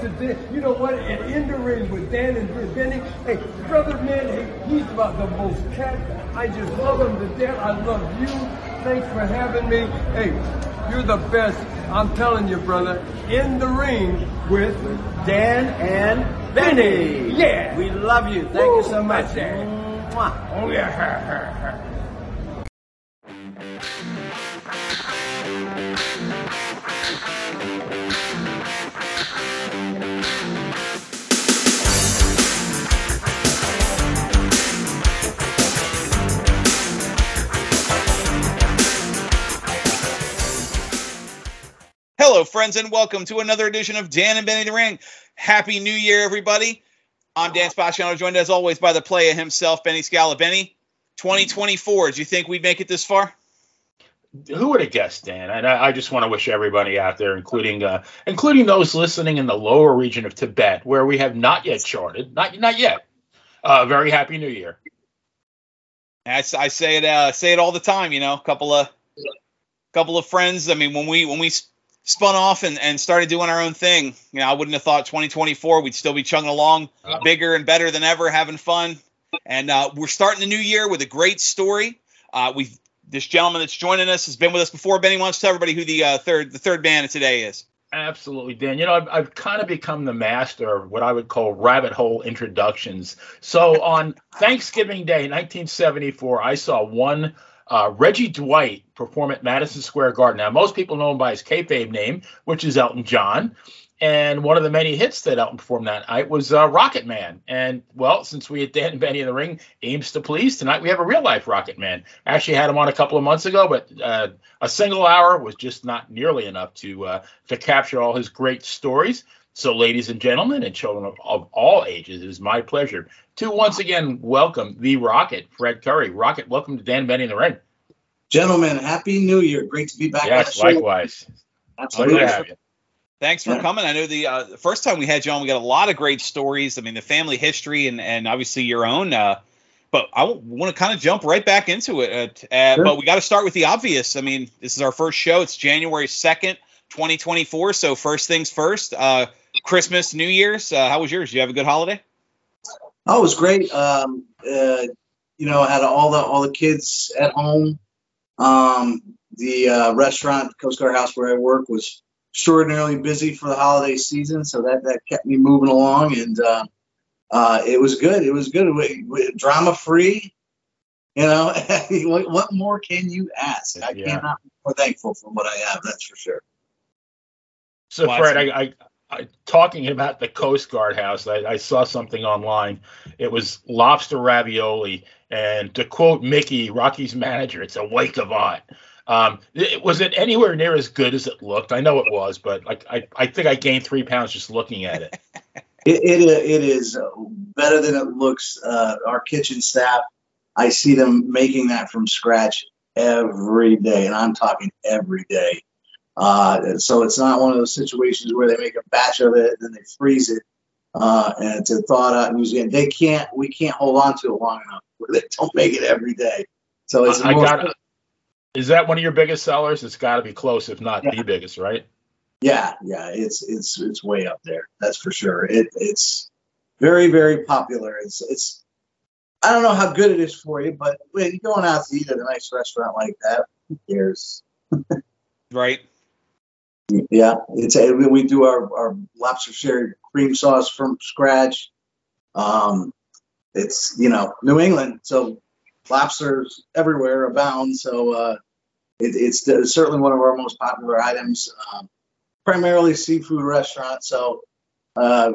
to Dan. You know what? And in the ring with Dan and Benny. Hey, brother, man, hey, he's about the most cat. I just love him to death. I love you. Thanks for having me. Hey, you're the best. I'm telling you, brother. In the ring with Dan and Benny. Yeah. We love you. Thank you so much. Oh, yeah. Hello, friends, and welcome to another edition of Dan and Benny the Ring. Happy New Year, everybody. I'm Dan Spacciano, joined as always by the player himself, Benny Scala. Benny, 2024, do you think we'd make it this far? Who would have guessed, Dan? And I, I just want to wish everybody out there, including uh, including those listening in the lower region of Tibet, where we have not yet charted, not not yet. Uh, very happy New Year. I, I say it uh, say it all the time. You know, a couple of couple of friends. I mean, when we when we spun off and, and started doing our own thing. You know, I wouldn't have thought 2024 we'd still be chugging along, bigger and better than ever, having fun. And uh, we're starting the new year with a great story. Uh, we've this gentleman that's joining us has been with us before. Benny wants to tell everybody who the uh, third the third band of today is. Absolutely, Dan. You know, I've, I've kind of become the master of what I would call rabbit hole introductions. So on Thanksgiving Day, 1974, I saw one uh, Reggie Dwight perform at Madison Square Garden. Now, most people know him by his kayfabe name, which is Elton John. And one of the many hits that Elton performed that night was uh, Rocket Man. And well, since we had Dan and Benny in the ring, aims to please, tonight we have a real life Rocket Man. I actually had him on a couple of months ago, but uh, a single hour was just not nearly enough to uh, to capture all his great stories. So, ladies and gentlemen, and children of, of, all ages, it is my pleasure to once again welcome the Rocket, Fred Curry. Rocket, welcome to Dan Benny in the Ring. Gentlemen, happy New Year. Great to be back. Yes, likewise. Absolutely. Thanks for yeah. coming. I know the, uh, the first time we had you on, we got a lot of great stories. I mean, the family history and, and obviously your own. Uh, but I want to kind of jump right back into it. Uh, sure. But we got to start with the obvious. I mean, this is our first show. It's January 2nd, 2024. So, first things first. Uh, Christmas, New Year's. Uh, how was yours? Did you have a good holiday? Oh, it was great. Um, uh, you know, I had all the all the kids at home. Um, the uh, restaurant, Coast Guard House, where I work, was extraordinarily busy for the holiday season, so that that kept me moving along, and uh, uh, it was good. It was good, drama free. You know, what, what, more can you ask? I yeah. cannot be more thankful for what I have. That's for sure. So, Fred, I, I, I, talking about the Coast Guard House, I, I, saw something online. It was lobster ravioli, and to quote Mickey, Rocky's manager, "It's a wake of art." Um, it, was it anywhere near as good as it looked? I know it was, but like I, I think I gained three pounds just looking at it. it, it, it is better than it looks. Uh, our kitchen staff, I see them making that from scratch every day, and I'm talking every day. Uh, so it's not one of those situations where they make a batch of it, and then they freeze it, uh, and to thaw it out and. They can't. We can't hold on to it long enough. They don't make it every day. So it's. I got. Is that one of your biggest sellers? It's got to be close, if not yeah. the biggest, right? Yeah, yeah. It's it's it's way up there. That's for sure. It it's very very popular. It's it's. I don't know how good it is for you, but when you're going out to eat at a nice restaurant like that, who cares? right. Yeah, it's a, we do our, our lobster sherry cream sauce from scratch. Um, it's you know New England, so lobsters everywhere abound. So uh, it, it's, certainly one of our most popular items. Um, primarily seafood restaurant, so uh,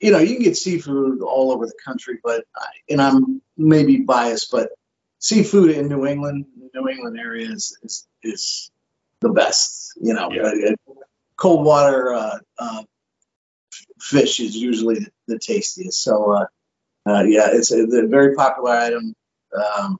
you know you can get seafood all over the country, but and I'm maybe biased, but seafood in New England, New England area is is, is the best. You know, yeah. Uh, cold water uh, uh, fish is usually the, the tastiest. So, uh, uh, yeah, it's a, a, very popular item, um,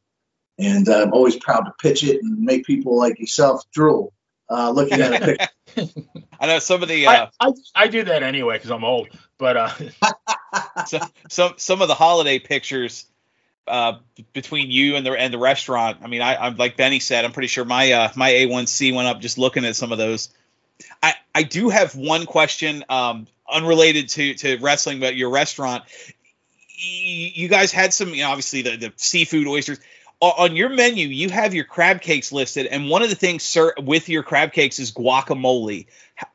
and I'm always proud to pitch it and make people like yourself drool uh, looking at a picture. I know some of the. I, I, I, do that anyway because I'm old, but so, some some of the holiday pictures uh, between you and the and the restaurant. I mean, I, am like Benny said, I'm pretty sure my uh, my A1C went up just looking at some of those. I I do have one question. Um, unrelated to to wrestling, but your restaurant. You guys had some, you know, obviously the, the seafood oysters on your menu. You have your crab cakes listed, and one of the things, sir, with your crab cakes is guacamole.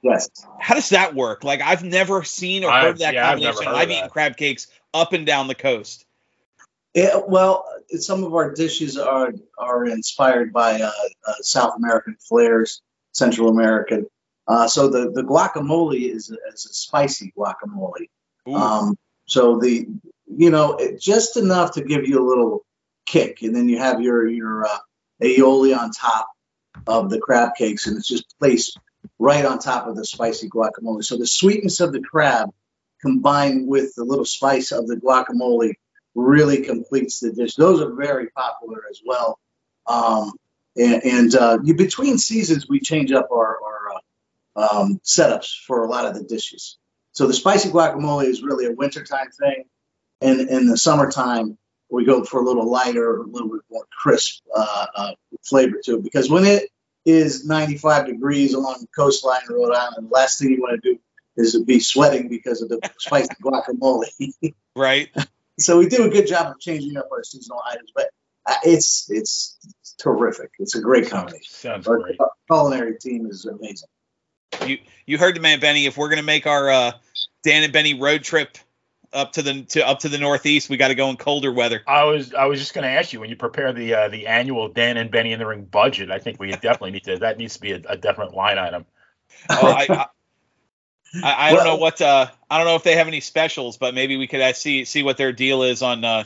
Yes. How does that work? Like I've never seen or heard I've- that yeah, I've combination. never heard I've of eaten that. crab cakes up and down the coast. Yeah, well, some of our dishes are are inspired by uh, uh, South American flares, Central American. Uh, so the the guacamole is a, is a spicy guacamole. Um, so the you know just enough to give you a little kick, and then you have your your uh, aioli on top of the crab cakes, and it's just placed right on top of the spicy guacamole. So the sweetness of the crab combined with the little spice of the guacamole really completes the dish. Those are very popular as well. Um, and and uh, between seasons, we change up our, our uh, um, setups for a lot of the dishes. So the spicy guacamole is really a wintertime thing. And in the summertime, we go for a little lighter, a little bit more crisp uh, uh, flavor to it. Because when it is 95 degrees along the coastline in Rhode Island, the last thing you want to do is to be sweating because of the spicy guacamole. right? so we do a good job of changing up our seasonal items, but uh, it's it's terrific. It's a great combination. Sounds Our great. culinary team is amazing. You you heard the man Benny. If we're gonna make our uh, Dan and Benny road trip up to the to up to the Northeast, we got to go in colder weather. I was I was just going to ask you when you prepare the uh, the annual Dan and Benny in the Ring budget. I think we definitely need to. That needs to be a, a definite line item. Oh, I, I, I, I don't know what uh, I don't know if they have any specials, but maybe we could uh, see see what their deal is on uh,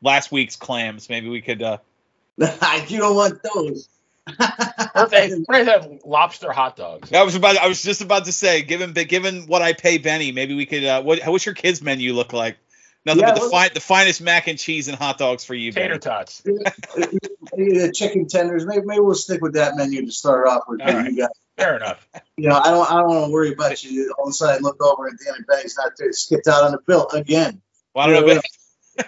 last week's clams. Maybe we could. Uh, you don't want those. Or if they, or if they have lobster hot dogs. I was about I was just about to say, given given what I pay Benny, maybe we could. Uh, what what's your kids menu look like? Nothing Yeah, but the well- fine the finest mac and cheese and hot dogs for you, Tater Benny. tots. Yeah, chicken tenders. Maybe, maybe we'll stick with that menu to start off with. All right. You, guys. Fair enough. you know, I don't I don't want to worry about you. All of a sudden, look over and Danny Benny's not there. Skipped out on the bill again. Well, I don't know. Yeah,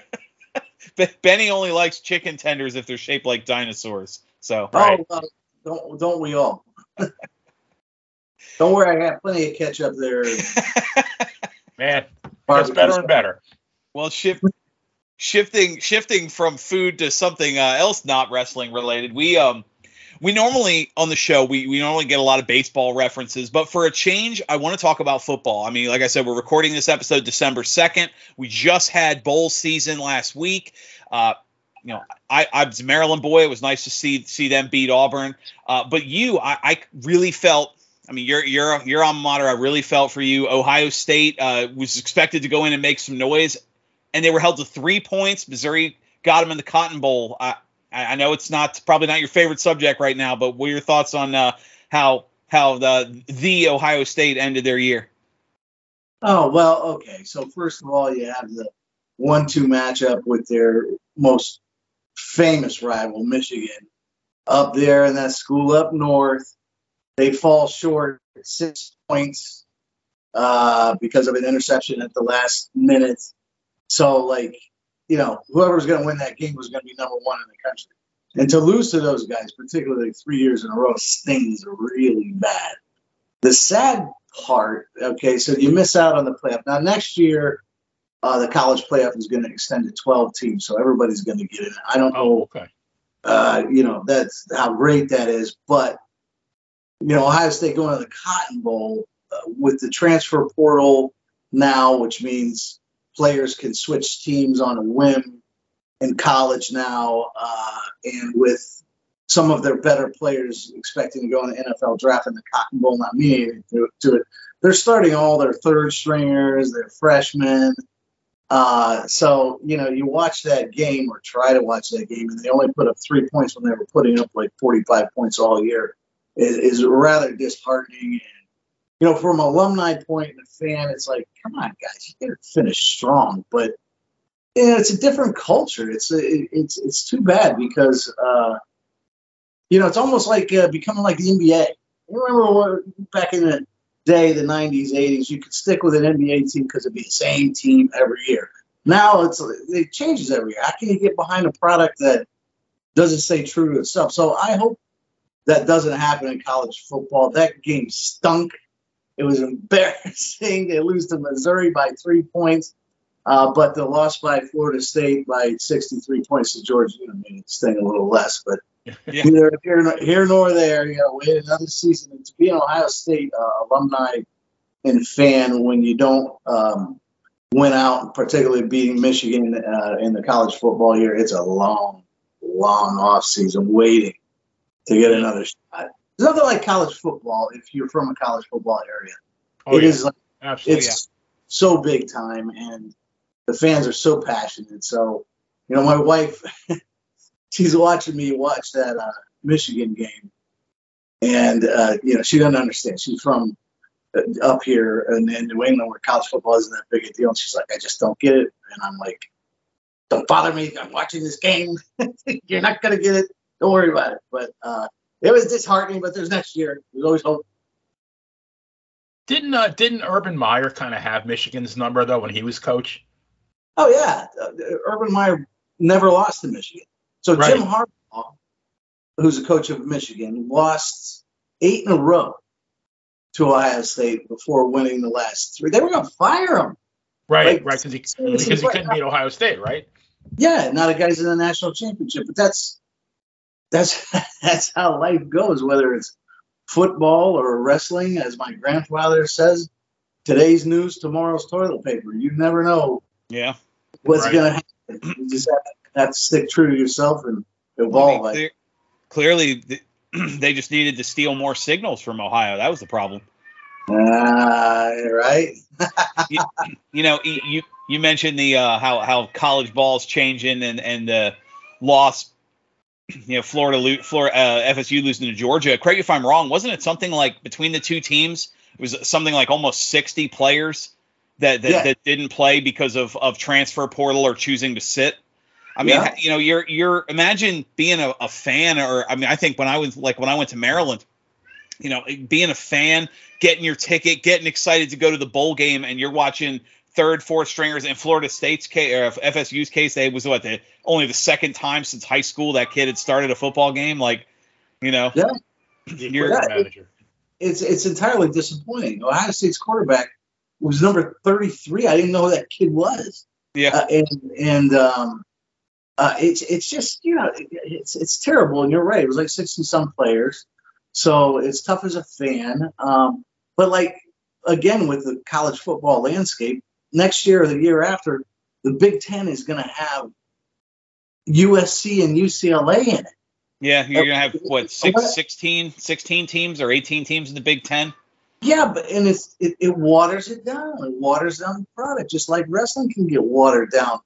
But Benny only likes chicken tenders if they're shaped like dinosaurs. So Right. Oh, well, don't don't we all? don't worry, I got plenty of catch up there. Man, gets better and better. Well, shift, shifting shifting from food to something uh, else not wrestling related. We um we normally on the show we we normally get a lot of baseball references, but for a change, I want to talk about football. I mean, like I said, we're recording this episode December second. We just had bowl season last week. Uh, you know, I, I was a Maryland boy. It was nice to see see them beat Auburn. Uh, but you, I, I really felt. I mean, you're you're your alma mater. I really felt for you. Ohio State uh, was expected to go in and make some noise, and they were held to three points. Missouri got them in the Cotton Bowl. I I I know it's not probably not your favorite subject right now, but what are your thoughts on uh, how how the the Ohio State ended their year? Oh well, okay. So first of all, you have the one-two matchup with their most famous rival, Michigan, up there in that school up north. They fall short six points uh, because of an interception at the last minute. So, like, you know, whoever's going to win that game was going to be number one in the country. And to lose to those guys, particularly three years in a row, stings really bad. The sad part, okay, so you miss out on the playoff. Now, next year, uh, the college playoff is going to extend to 12 teams, so everybody's going to get in. I don't know Oh, okay. uh, you know, that's how great that is. But, you know, Ohio State going to the Cotton Bowl uh, with the transfer portal now, which means players can switch teams on a whim in college now, uh, and with some of their better players expecting to go in the NFL draft and the Cotton Bowl not meaning to, to it, they're starting all their third stringers, their freshmen. Uh, so you know, you watch that game or try to watch that game, and they only put up three points when they were putting up like 45 points all year. Is, rather disheartening. And you know, from an alumni point and a fan, it's like, come on, guys, you got to finish strong. But you know, it's a different culture. It's it, it's it's too bad because uh, you know, it's almost like uh, becoming like the NBA. You remember what, back in the day, the 90s, 80s, you could stick with an NBA team because it'd be the same team every year. Now it's it changes every year. How can you get behind a product that doesn't stay true to itself? So I hope that doesn't happen in college football. That game stunk. It was embarrassing. They lose to Missouri by three points, uh, but the loss by Florida State by 63 points to Georgia made it sting a little less. But Yeah. neither here, nor- here nor there. You know, wait another season and to be an Ohio State uh, alumni and fan when you don't um, win out, particularly beating Michigan uh, in the college football year. It's a long, long off season waiting to get another shot. There's nothing like college football if you're from a college football area. Oh, It yeah. is like Absolutely. it's so big time and the fans are so passionate so you know my wife she's watching me watch that uh, michigan game. And uh, you know she doesn't understand. She's from uh, up here in, in new england where college football isn't that big a deal. And she's like i just don't get it. And i'm like don't bother me. I'm watching this game. You're not going to get it. Don't worry about it. But uh, it was disheartening but there's next year. There's always hope. Didn't uh, didn't Urban Meyer kind of have Michigan's number though when he was coach? Oh yeah, uh, Urban Meyer never lost to Michigan. So Right. Jim Harbaugh, who's a coach of Michigan, lost eight in a row to Ohio State before winning the last three. They were going to fire him. Right, Like, right, because he because he couldn't beat Ohio State, right? Yeah, now the guy's in the national championship, but that's that's that's how life goes. Whether it's football or wrestling, as my grandfather says, today's news, tomorrow's toilet paper. You never know Yeah. what's Right. going to happen. You just have to, to stick true to yourself and mean, evolve. I clear- clearly, they just needed to steal more signals from Ohio. That was the problem. Uh, right? You know, you you mentioned the uh, how how college ball's changing and and uh, loss. You know, Florida, lo- Florida, uh, FSU losing to Georgia. Craig, if I'm wrong, wasn't it something like between the two teams? It was something like almost 60 players that that, Yeah. that didn't play because of of transfer portal or choosing to sit. I mean, Yeah. you know, you're you're imagine being a, a fan, or I mean, I think when I was like when I went to Maryland, you know, being a fan, getting your ticket, getting excited to go to the bowl game, and you're watching third, fourth stringers in Florida State's case or FSU's case, they was what the only the second time since high school that kid had started a football game. Like, you know, Yeah. You're- equipment Yeah. manager. It's it's entirely disappointing. Ohio State's quarterback was number 33. I didn't know who that kid was. yeah, Uh, and and um, uh, it's it's just you know it's it's terrible. And you're right. It was like 60 some players, so it's tough as a fan. Um, but like again with the college football landscape, next year or the year after, the Big Ten is going to have USC and UCLA in it. yeah, you're gonna have what What? six, 16, 16 teams or 18 teams in the Big Ten. Yeah, but and it's it, it waters it down. It waters down the product, just like wrestling can get watered down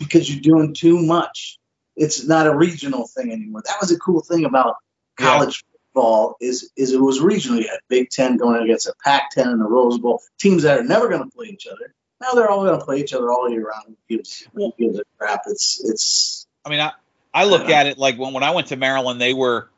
because you're doing too much. It's not a regional thing anymore. That was a cool thing about Yeah. college football is is it was regional. a Big Ten going against a Pac-10 and the Rose Bowl, teams that are never going to play each other. Now they're all going to play each other all year round. Who gives, who gives a crap? It's it's I mean, I, I look Yeah. at it like when, when I went to Maryland, they were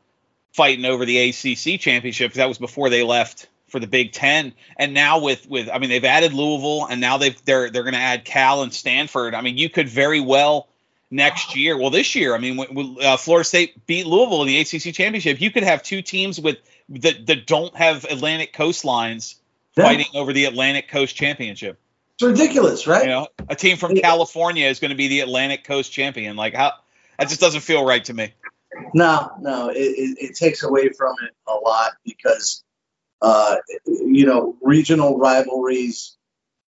fighting over the ACC championship. That was before they left for the Big Ten. And now with with I mean, they've added Louisville, and now they've they're they're going to add Cal and Stanford. I mean, you could very well next year. Well, this year, I mean, uh, Florida State beat Louisville in the ACC championship, you could have two teams with that that don't have Atlantic coastlines Yeah. fighting over the Atlantic Coast championship. it's ridiculous, right? You know, a team from California is going to be the Atlantic Coast champion. Like how that just doesn't feel right to me. No, no, it, it, it takes away from it a lot because, uh, you know, regional rivalries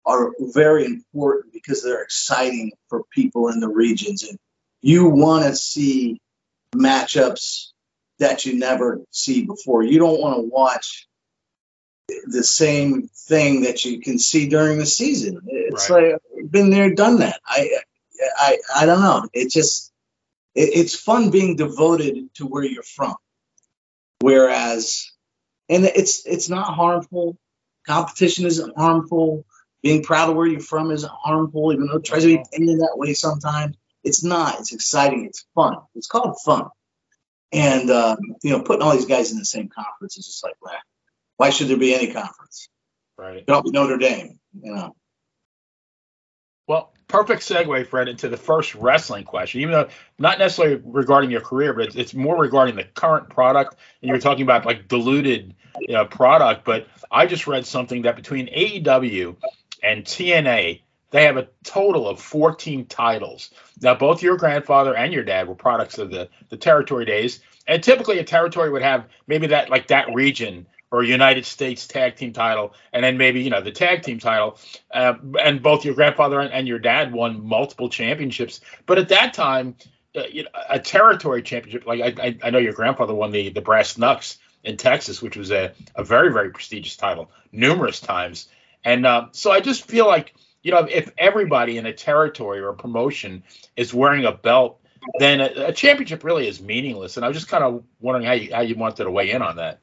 are very important because they're exciting for people in the regions, and you want to see matchups that you never see before. You don't want to watch the same thing that you can see during the season. It's Right. like been there, done that. I, I, I don't know. It just it, it's fun being devoted to where you're from. Whereas, and it's it's not harmful. Competition isn't harmful. Being proud of where you're from isn't harmful, even though it tries to be painted that way sometimes. It's not. It's exciting. It's fun. It's called fun. And um, you know, putting all these guys in the same conference is just like, why, why should there be any conference? Right. Don't be Notre Dame. You know. Well, perfect segue, Fred, into the first wrestling question. Even though not necessarily regarding your career, but it's, it's more regarding the current product. And you were talking about like diluted product, but I just read something that between AEW and TNA, they have a total of 14 titles. Now, both your grandfather and your dad were products of the the territory days, and typically a territory would have maybe that like that region or United States tag team title, and then maybe you know the tag team title. Uh, and both your grandfather and, and, your dad won multiple championships. But at that time, uh, you know, a territory championship, like I, I know your grandfather won the the Brass Knucks in Texas, which was a, a very very prestigious title, numerous times. And uh, so I just feel like you know if everybody in a territory or a promotion is wearing a belt. Then a, a championship really is meaningless, and I was just kind of wondering how you how you wanted to weigh in on that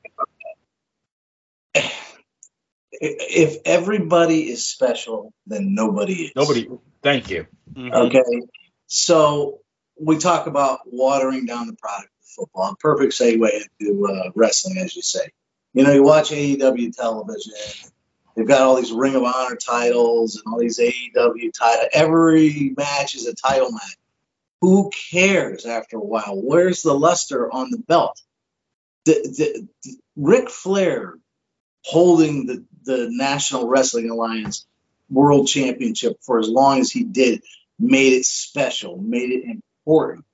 if everybody is special, then nobody is. Nobody. Thank you. Mm-hmm. Okay. So we talk about watering down the product of football. Perfect segue into uh, wrestling, as you say. You know, you watch AEW television. They've got all these Ring of Honor titles and all these AEW titles. Every match is a title match. Who cares after a while? Where's the luster on the belt? The, the, the Ric Flair holding the, the National Wrestling Alliance World Championship for as long as he did made it special, made it important.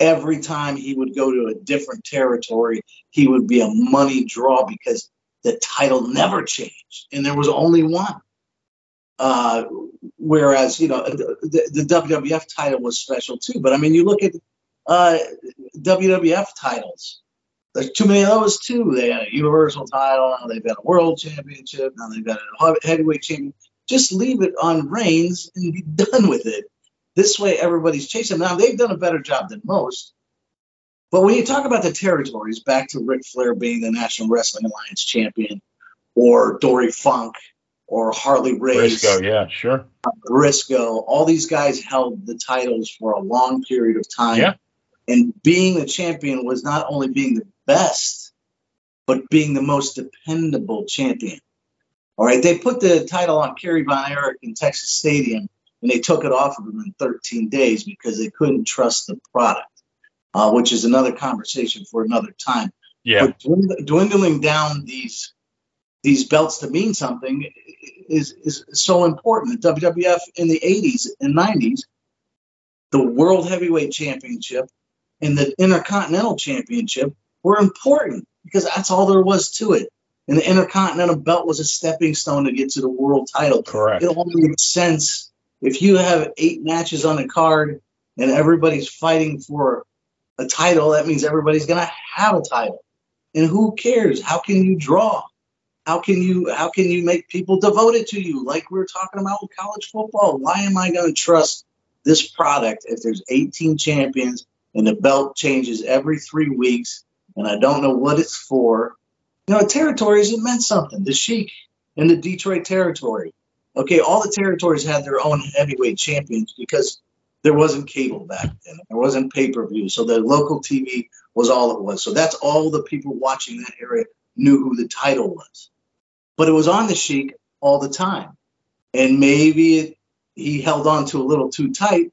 Every time he would go to a different territory, he would be a money draw because the title never changed and there was only one. Uh, whereas, you know, the, the, WWF title was special too. But I mean, you look at uh, WWF titles there's too many of those too. They had a universal title, now they've got a world championship, now they've got a heavyweight champion. Just leave it on Reigns and be done with it. This way, everybody's chasing. Now they've done a better job than most. But when you talk about the territories, back to Ric Flair being the National Wrestling Alliance champion, or Dory Funk, or Harley Race, Briscoe, yeah, sure, Briscoe, all these guys held the titles for a long period of time. Yeah. And being the champion was not only being the best, but being the most dependable champion. All right, they put the title on Kerry Von Erich in Texas Stadium, and they took it off of him in 13 days because they couldn't trust the product, uh, which is another conversation for another time. Yeah. But dwindling down these these belts to mean something is is so important. The WWF in the 80s and 90s, the World Heavyweight Championship and the Intercontinental Championship were important because that's all there was to it. And the Intercontinental Belt was a stepping stone to get to the world title. Correct. It only makes sense if you have eight matches on the card and everybody's fighting for a title. That means everybody's going to have a title. And who cares? How can you draw? How can you how can you make people devoted to you? Like we were talking about with college football. Why am I going to trust this product if there's 18 champions and the belt changes every three weeks and I don't know what it's for. You know, territories, it meant something. The Sheik in the Detroit territory. Okay, all the territories had their own heavyweight champions because there wasn't cable back then. There wasn't pay per view. So the local TV was all it was. So that's all the people watching that area knew who the title was. But it was on the Sheik all the time. And maybe it, he held on to a little too tight.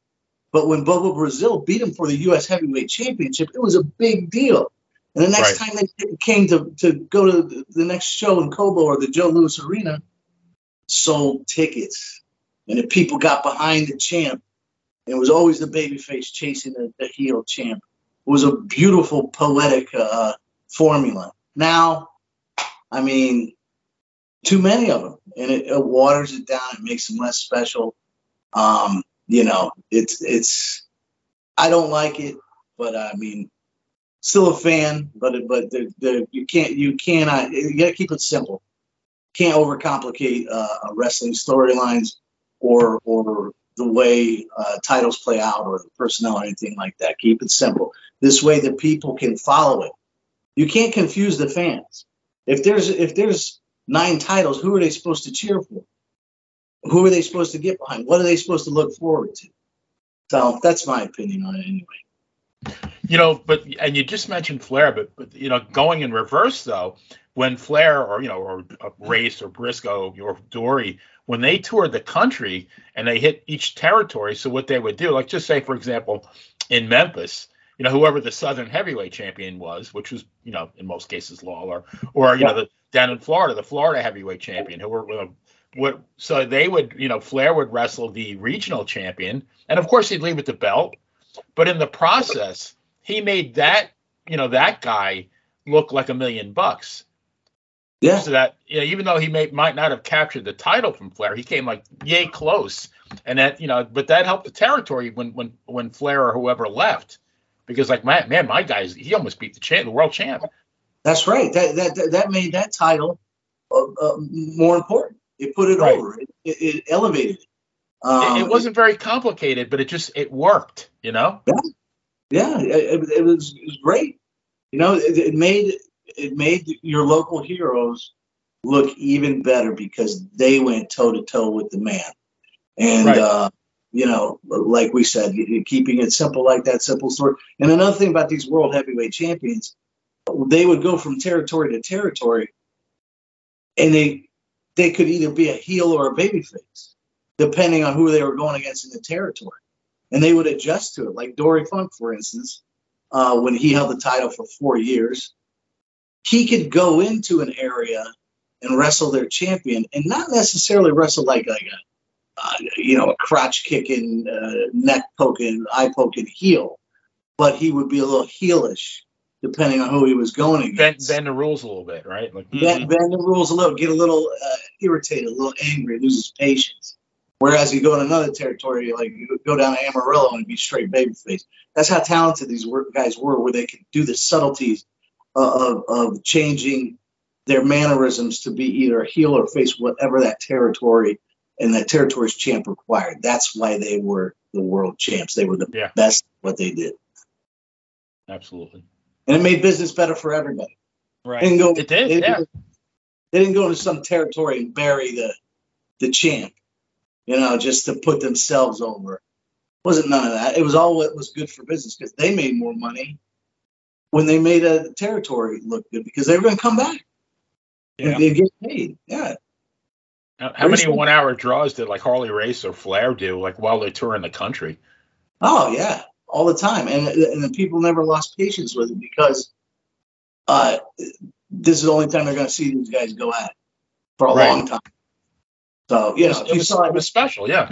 But when Bobo Brazil beat him for the U.S. Heavyweight Championship, it was a big deal. And the next right. time they came to, to go to the next show in Cobo or the Joe Louis Arena, sold tickets. And the people got behind the champ. It was always the babyface chasing the, the heel champ. It was a beautiful, poetic uh, formula. Now, I mean, too many of them, and it, it, waters it down. It makes them less special. Um, you know, it's it's. I don't like it, but I mean, still a fan, but but the, the, you can't you cannot you got to keep it simple. Can't overcomplicate uh, wrestling storylines or or the way uh, titles play out or the personnel or anything like that. Keep it simple. This way, the people can follow it. You can't confuse the fans. If there's if there's nine titles, who are they supposed to cheer for? Who are they supposed to get behind? What are they supposed to look forward to? So that's my opinion on it anyway. You know, but and you just mentioned Flair, but, but you know, going in reverse though, when Flair or you know or uh, Race or Briscoe or Dory when they toured the country and they hit each territory. So what they would do, like just say for example, in Memphis, you know, whoever the Southern heavyweight champion was, which was, you know, in most cases Lawler, or you yeah. know, the, down in Florida, the Florida heavyweight champion, who were what so they would, you know, Flair would wrestle the regional champion, and of course he'd leave with the belt, but in the process, he made that, you know, that guy look like a million bucks. Yeah. So that you know, even though he may might not have captured the title from Flair, he came like yay close, and that you know, but that helped the territory when when when Flair or whoever left because like man, man, my guys, he almost beat the champ, the world champ. That's right. That that that made that title uh, uh, more important. It put it right. over. It, it, it elevated it. Um, it. it. wasn't very complicated, but it just it worked. You know. Yeah. Yeah. It, it was it was great. You know, it, made it made your local heroes look even better because they went toe to toe with the man. And right. uh, you know, like we said, keeping it simple like that, simple story. And another thing about these world heavyweight champions, they would go from territory to territory, and they they could either be a heel or a babyface, depending on who they were going against in the territory, and they would adjust to it. Like Dory Funk, for instance, uh, when he held the title for four years, he could go into an area and wrestle their champion, and not necessarily wrestle like like a uh, you know, a crotch kicking, uh, neck poking, eye poking heel, but he would be a little heelish depending on who he was going against. Bend, bend the rules a little bit, right? Like, bend, bend the rules a little, get a little uh, irritated, a little angry, loses patience. Whereas you go in another territory, like you go down to Amarillo and be straight babyface. That's how talented these guys were, where they could do the subtleties of, of changing their mannerisms to be either a heel or face, whatever that territory and that territory's champ required. That's why they were the world champs. They were the yeah. best what they did. Absolutely. And it made business better for everybody. Right. They go, it did. They yeah. Didn't, they didn't go into some territory and bury the the champ, you know, just to put themselves over. It wasn't none of that. It was all what was good for business because they made more money when they made a territory look good because they were going to come back yeah. and get paid. Yeah. How, how many one hour draws did like Harley Race or Flair do like while they tour in the country? Oh yeah, all the time, and and the people never lost patience with it because uh, this is the only time they're going to see these guys go at it for a right. long time. So you know, if you was, saw it, it was special, yeah.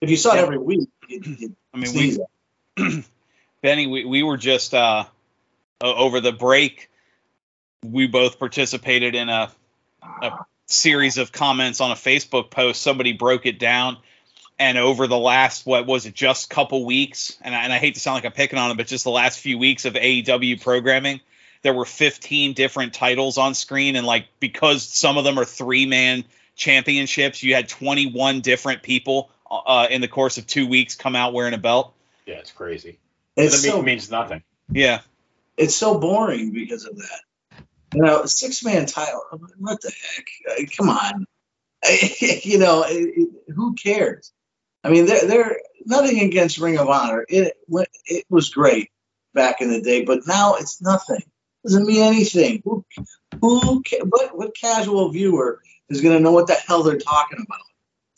If you saw yeah. it every week, it, I mean, we, Benny, we, we were just uh, over the break. We both participated in a, a series of comments on a Facebook post, somebody broke it down. And over the last, what was it, just couple weeks, and I, and I hate to sound like I'm picking on it, but just the last few weeks of AEW programming, there were 15 different titles on screen. And like, because some of them are three man championships, you had 21 different people uh, in the course of two weeks come out wearing a belt. Yeah, it's crazy. It so, means nothing. Yeah. It's so boring because of that. You know, six man title. What the heck? Come on. you know, it, who cares? I mean, they're, they're nothing against Ring of Honor. It it was great back in the day, but now it's nothing. Doesn't mean anything. Who, who what, what casual viewer is going to know what the hell they're talking about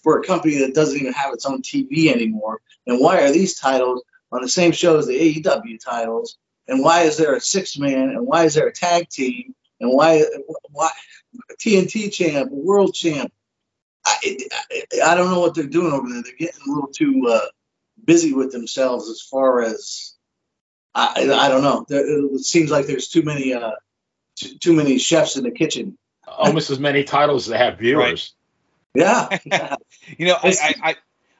for a company that doesn't even have its own TV anymore? And why are these titles on the same show as the AEW titles? And why is there a six man? And why is there a tag team? and why why TNT champ, world champ. I, I, I, don't know what they're doing over there. They're getting a little too uh, busy with themselves as far as I, I don't know. There, it seems like there's too many uh, too, too, many chefs in the kitchen. Almost as many titles as they have viewers. Right. Yeah. you know, I, I,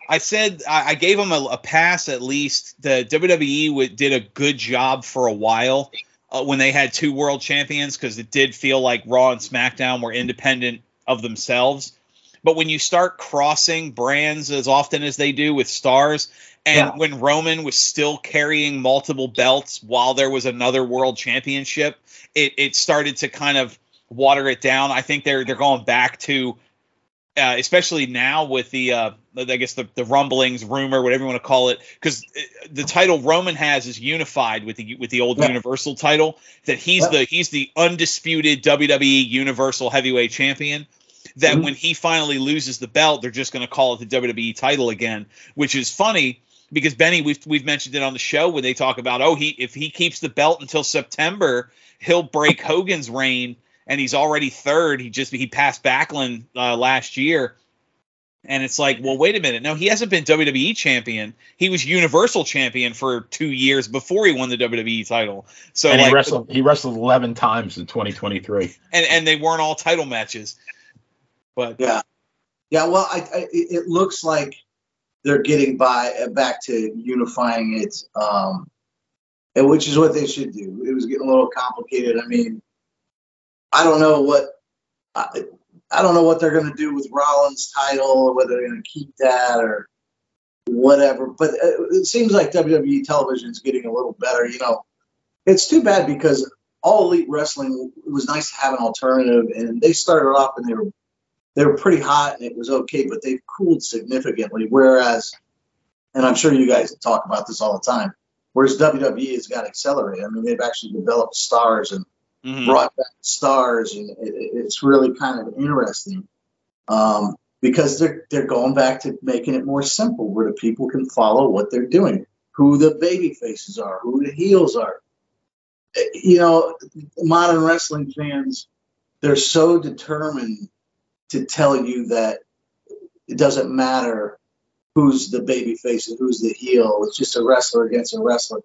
I said I gave them a, a, pass at least. The WWE did a good job for a while uh, when they had two world champions because it did feel like Raw and SmackDown were independent of themselves. But when you start crossing brands as often as they do with stars, and yeah. when Roman was still carrying multiple belts while there was another world championship, it, it started to kind of water it down. I think they're they're going back to uh, especially now with the uh, I guess the, the rumblings, rumor, whatever you want to call it, because uh, the title Roman has is unified with the with the old yeah. Universal title. That he's yeah. the he's the undisputed WWE Universal Heavyweight Champion. That Mhm. when he finally loses the belt, they're just going to call it the WWE title again, which is funny because Benny, we've we've mentioned it on the show when they talk about oh he if he keeps the belt until September, he'll break Hogan's reign, and he's already third. He just he passed Backlund uh, last year. And it's like, well, wait a minute. No, he hasn't been WWE champion. He was Universal champion for two years before he won the WWE title. So and like, he wrestled he wrestled 11 times in 2023. and and they weren't all title matches. But Yeah. Yeah, well, I, I, it looks like they're getting by back to unifying it, um, and which is what they should do. It was getting a little complicated. I mean, I don't know what I, I don't know what they're going to do with Rollins' title, or whether they're going to keep that or whatever. But it, it seems like WWE television is getting a little better. You know, it's too bad because all elite wrestling it was nice to have an alternative, and they started off and they were they were pretty hot and it was okay, but they've cooled significantly. Whereas, and I'm sure you guys talk about this all the time, whereas WWE has got accelerated. I mean, they've actually developed stars and mhm. brought back stars, and it, it- it's really kind of interesting um, because they're they're going back to making it more simple, where the people can follow what they're doing, who the baby faces are, who the heels are. Eh, You know, modern wrestling fans, they're so determined to tell you that it doesn't matter who's the baby face and who's the heel. It's just a wrestler against a wrestler.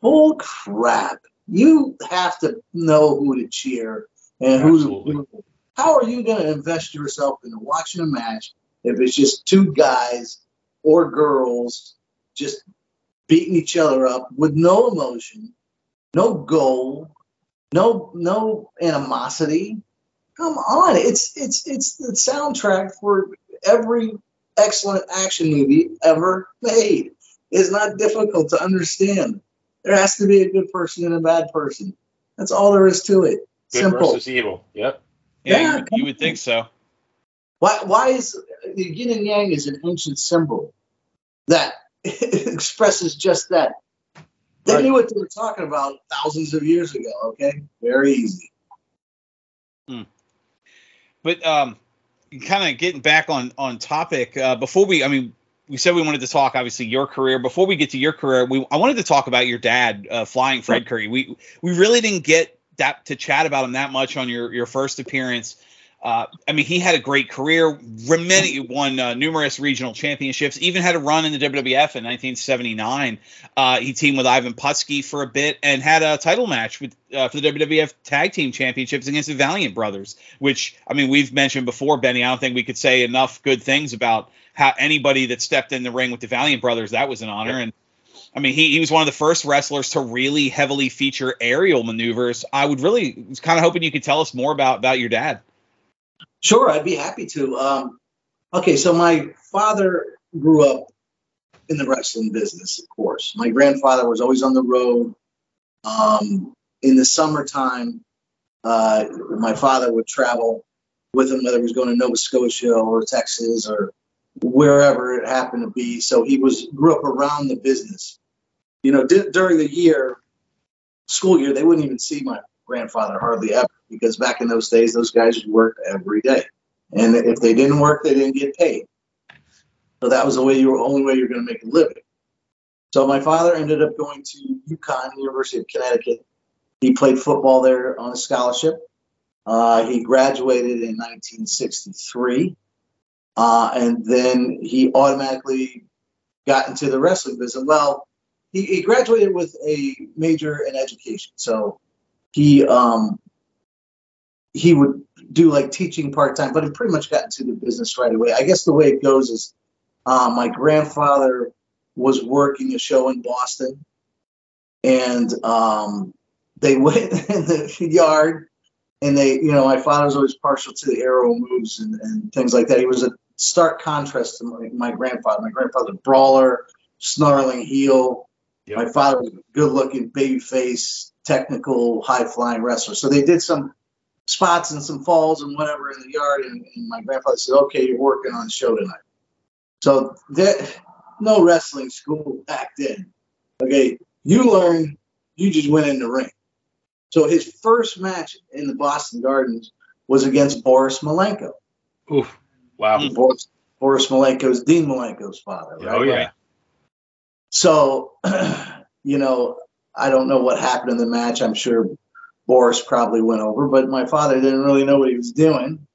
Bull crap. You have to know who to cheer and who Absolutely. to. How are you going to invest yourself into watching a match if it's just two guys or girls just beating each other up with no emotion, no goal, no no animosity? Come on, it's it's it's the soundtrack for every excellent action movie ever made. It's not difficult to understand. There has to be a good person and a bad person. That's all there is to it. Good Simple. versus evil. Yep. yeah, Yeah, you, would- you would think so. Why, why is the yin and yang is an ancient symbol that expresses just that. They Right. knew what they were talking about thousands of years ago. Okay, very easy. Hmm. But um, kind of getting back on on topic uh, before we, I mean, we said we wanted to talk obviously your career. Before we get to your career, we I wanted to talk about your dad, uh, Flying Fred Curry. We we really didn't get that to chat about him that much on your your first appearance. Uh, I mean, he had a great career. Many won uh, numerous regional championships. Even had a run in the WWF in 1979. Uh, he teamed with Ivan Putski for a bit and had a title match with uh, for the WWF Tag Team Championships against the Valiant Brothers. Which I mean, we've mentioned before, Benny. I don't think we could say enough good things about how anybody that stepped in the ring with the Valiant Brothers. That was an honor. And I mean, he, he was one of the first wrestlers to really heavily feature aerial maneuvers. I would really was kind of hoping you could tell us more about about your dad. Sure, I'd be happy to. Um, okay, so my father grew up in the wrestling business, of course. My grandfather was always on the road. Um, in the summertime, uh, my father would travel with him, whether he was going to Nova Scotia or Texas or wherever it happened to be. So he was grew up around the business. You know, di- during the year, school year, they wouldn't even see my grandfather hardly ever because back in those days, those guys worked every day, and if they didn't work, they didn't get paid. So that was the way you were only way you were going to make a living. So my father ended up going to UConn, University of Connecticut. He played football there on a scholarship. Uh, he graduated in 1963, uh, and then he automatically got into the wrestling business. Well, he, he graduated with a major in education, so he um, he would do like teaching part time, but he pretty much got into the business right away. I guess the way it goes is uh, my grandfather was working a show in Boston, and um, they went in the yard, and they, you know, my father was always partial to the aerial moves and, and things like that. He was a stark contrast to my, my grandfather. My grandfather, brawler, snarling heel. Yep. My father was a good-looking, baby-face, technical, high-flying wrestler. So they did some spots and some falls and whatever in the yard, and, and my grandfather said, "Okay, you're working on the show tonight." So that no wrestling school back then. Okay, you learn, you just went in the ring. So his first match in the Boston Gardens was against Boris Malenko. Oof. Wow. Boris, Boris Malenko's Dean Malenko's father. Right? Oh yeah. So, you know, I don't know what happened in the match. I'm sure Boris probably went over, but my father didn't really know what he was doing,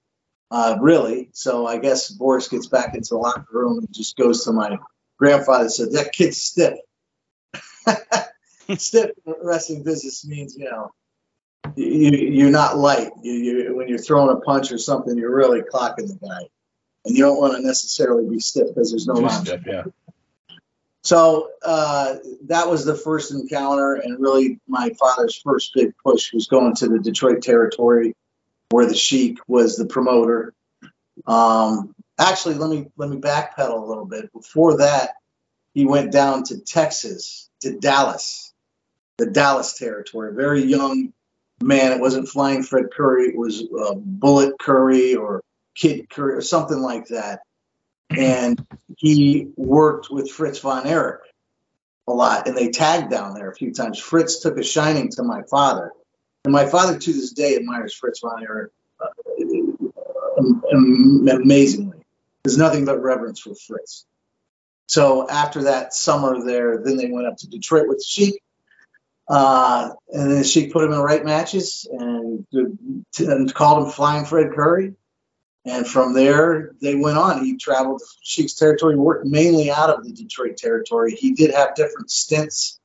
uh, really. So I guess Boris gets back into the locker room and just goes to my grandfather and said, That kid's stiff. stiff wrestling business means, you know, you, you're not light. You, you, when you're throwing a punch or something, you're really clocking the guy. And you don't want to necessarily be stiff because there's no stiff, yeah. So uh, that was the first encounter, and really my father's first big push was going to the Detroit territory, where the Sheik was the promoter. Um, actually, let me let me backpedal a little bit. Before that, he went down to Texas, to Dallas, the Dallas territory. Very young man. It wasn't Flying Fred Curry. It was uh, Bullet Curry or Kid Curry or something like that. And he worked with Fritz von Erich a lot, and they tagged down there a few times. Fritz took a shining to my father, and my father to this day admires Fritz von Erich uh, am- am- amazingly. There's nothing but reverence for Fritz. So after that summer there, then they went up to Detroit with Sheik, uh, and then Sheik put him in right matches and, and called him Flying Fred Curry. And from there, they went on. He traveled Sheik's territory, worked mainly out of the Detroit territory. He did have different stints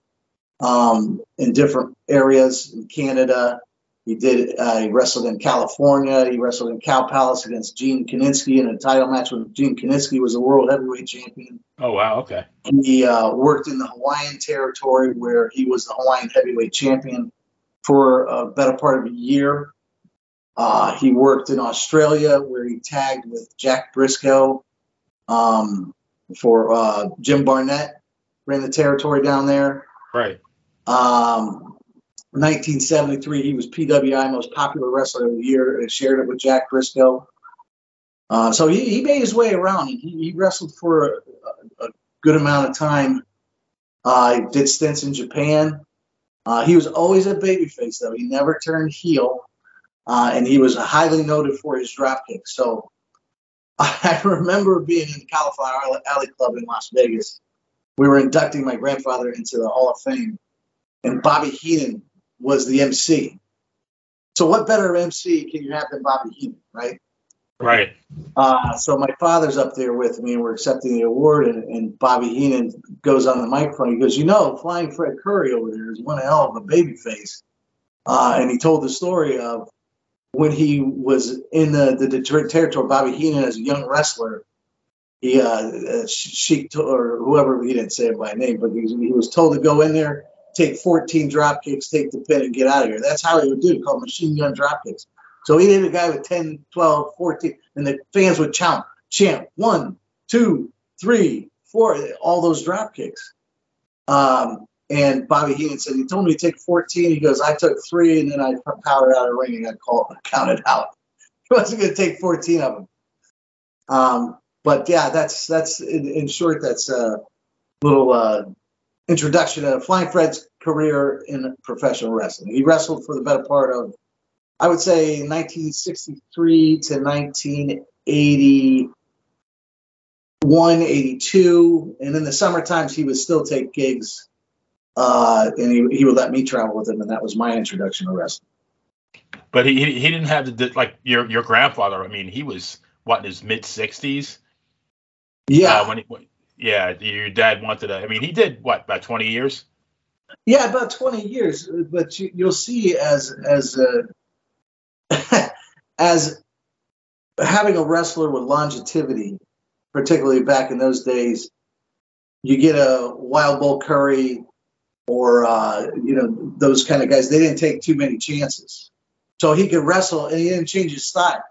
um, in different areas in Canada. He did. Uh, he wrestled in California. He wrestled in Cow Palace against Gene Kiniski in a title match when Gene Kiniski was the world heavyweight champion. Oh wow. Okay. He uh, worked in the Hawaiian territory where he was the Hawaiian heavyweight champion for a better part of a year. Uh, he worked in Australia where he tagged with Jack Briscoe um, for uh, Jim Barnett, ran the territory down there. Right. Um, 1973, he was PWI Most Popular Wrestler of the Year and shared it with Jack Briscoe. Uh, so he, he made his way around and he, he wrestled for a, a good amount of time. Uh, he did stints in Japan. Uh, he was always a babyface, though. He never turned heel. Uh, and he was highly noted for his drop kicks. So I remember being in the Cauliflower Alley- Alley Club in Las Vegas. We were inducting my grandfather into the Hall of Fame, and Bobby Heenan was the MC. So what better MC can you have than Bobby Heenan, right? Right. Uh, so my father's up there with me, and we're accepting the award, and, and Bobby Heenan goes on the microphone. He goes, "You know, Flying Fred Curry over there is one hell of a baby face," uh, and he told the story of when he was in the, the Detroit territory. Bobby Heenan, as a young wrestler, he uh, uh, Sheik or whoever he didn't say it by name, but he, was- he was told to go in there, take 14 drop kicks, take the pin, and get out of here. That's how he would do it, called machine gun drop kicks. So he hit a guy with 10, 12, 14, and the fans would chant, chant one, two, three, four, all those drop kicks. Um, and Bobby Heenan said, he told me to take 14. He goes, I took three, and then I powered out of ring and got called, counted out. He wasn't going to take 14 of them. Um, but yeah, that's, that's in, in short, that's a little uh, introduction to Flying Fred's career in professional wrestling. He wrestled for the better part of I would say 1963 to 1981, 82. And in the summer times, he would still take gigs. Uh, and he, he would let me travel with him. And that was my introduction to wrestling. But he he didn't have the like your your grandfather. I mean, he was what in his mid sixties. Yeah. Uh, when he, when- yeah, your dad wanted to. I mean, he did what about twenty years? Yeah, about 20 years. But you, you'll see as, as, uh, as having a wrestler with longevity, particularly back in those days, you get a Wild Bull Curry or, uh, you know, those kind of guys. They didn't take too many chances. So he could wrestle and he didn't change his style.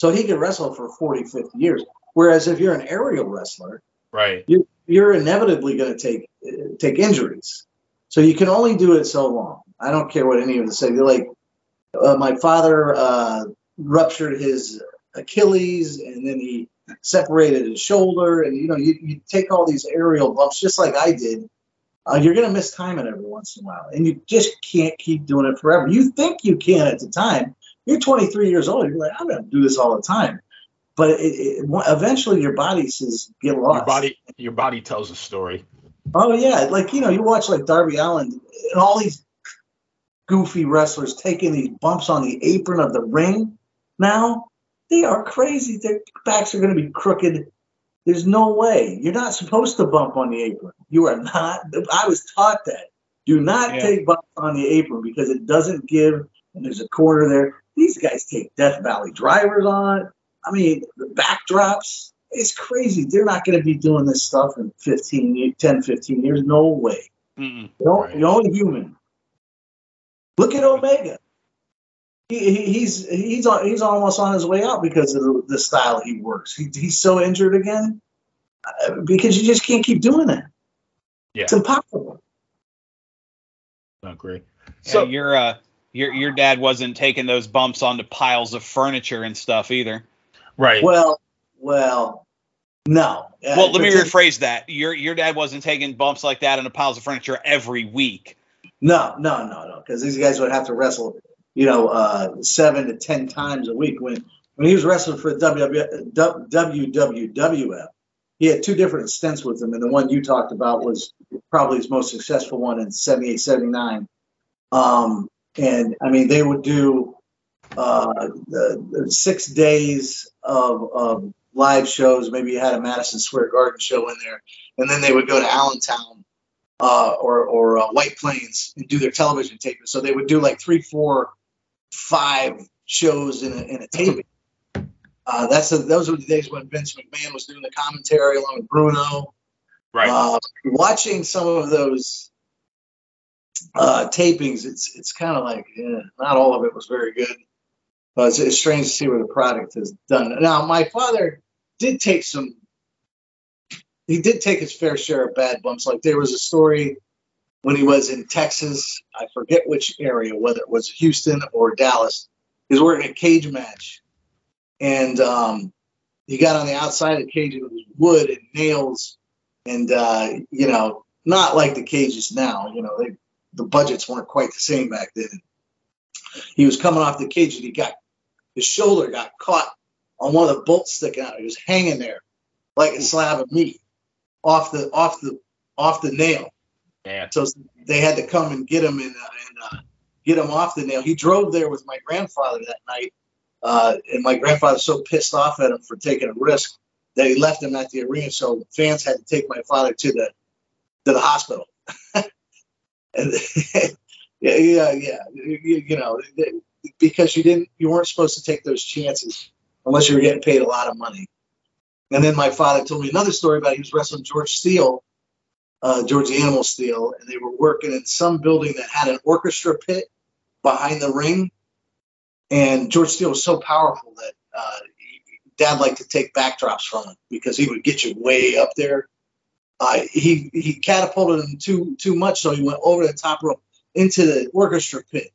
So he could wrestle for 40, 50 years. Whereas if you're an aerial wrestler, Right. you, you're inevitably going to take uh, take injuries. So you can only do it so long. I don't care what any of them say. They're like uh, my father uh, ruptured his Achilles, and then he separated his shoulder, and you know you, you take all these aerial bumps just like I did. Uh, you're going to miss time it every once in a while, and you just can't keep doing it forever. You think you can at the time. You're 23 years old. You're like, I'm going to do this all the time. but it, it, eventually your body says get lost. Your body, your body tells a story. Oh yeah, like you know, you watch like Darby Allin and all these goofy wrestlers taking these bumps on the apron of the ring. Now they are crazy. Their backs are going to be crooked. There's no way. You're not supposed to bump on the apron. You are not. I was taught that. Do not Yeah. take bumps on the apron because it doesn't give. And there's a corner there. These guys take Death Valley drivers on. I mean, the backdrops. It's crazy. They're not going to be doing this stuff in 15, 10, 15 years. No way. Mm-mm. You're, Right. you're only human. Look at Omega. He, he, he's he's on, he's almost on his way out because of the, the style he works. He, he's so injured again uh, because you just can't keep doing that. Yeah. It's impossible. I agree. So So your uh your your dad wasn't taking those bumps onto piles of furniture and stuff either. right. Well, well, no. Uh, Well, let me rephrase that. Your your dad wasn't taking bumps like that into piles of furniture every week. No, no, no, no. Because these guys would have to wrestle, you know, uh, seven to ten times a week. When when he was wrestling for WW, WWF, he had two different stints with him, and the one you talked about was probably his most successful one in 78, 79. Um, and I mean, they would do uh, the, the six days of, of live shows. Maybe you had a Madison Square Garden show in there, and then they would go to Allentown uh, or or uh, White Plains and do their television taping. So they would do like three, four, five shows in a, in a taping. Uh, that's the, those were the days when Vince McMahon was doing the commentary along with Bruno. right. Uh, watching some of those uh, tapings, it's it's kind of like yeah, not all of it was very good. But it's, it's strange to see where the product has done. Now, my father did take some. He did take his fair share of bad bumps. Like there was a story when he was in Texas. I forget which area, whether it was Houston or Dallas. He was working a cage match, and um, he got on the outside of the cage it was wood and nails and uh, you know, not like the cages now. You know, they, the budgets weren't quite the same back then. He was coming off the cage and he got his shoulder got caught on one of the bolts sticking out. He was hanging there like a slab of meat off the off the off the nail. Man. So they had to come and get him and, uh, and uh, get him off the nail. He drove there with my grandfather that night, uh, and my grandfather was so pissed off at him for taking a risk that he left him at the arena. So fans had to take my father to the to the hospital. and yeah, yeah, yeah, you, you know, because you didn't, you weren't supposed to take those chances unless you were getting paid a lot of money. And then my father told me another story about he was wrestling George Steele, uh, George the Animal Steele, and they were working in some building that had an orchestra pit behind the ring. And George Steele was so powerful that uh, dad liked to take backdrops from him because he would get you way up there. Uh, he he catapulted him too too much, so he went over the top rope into the orchestra pit,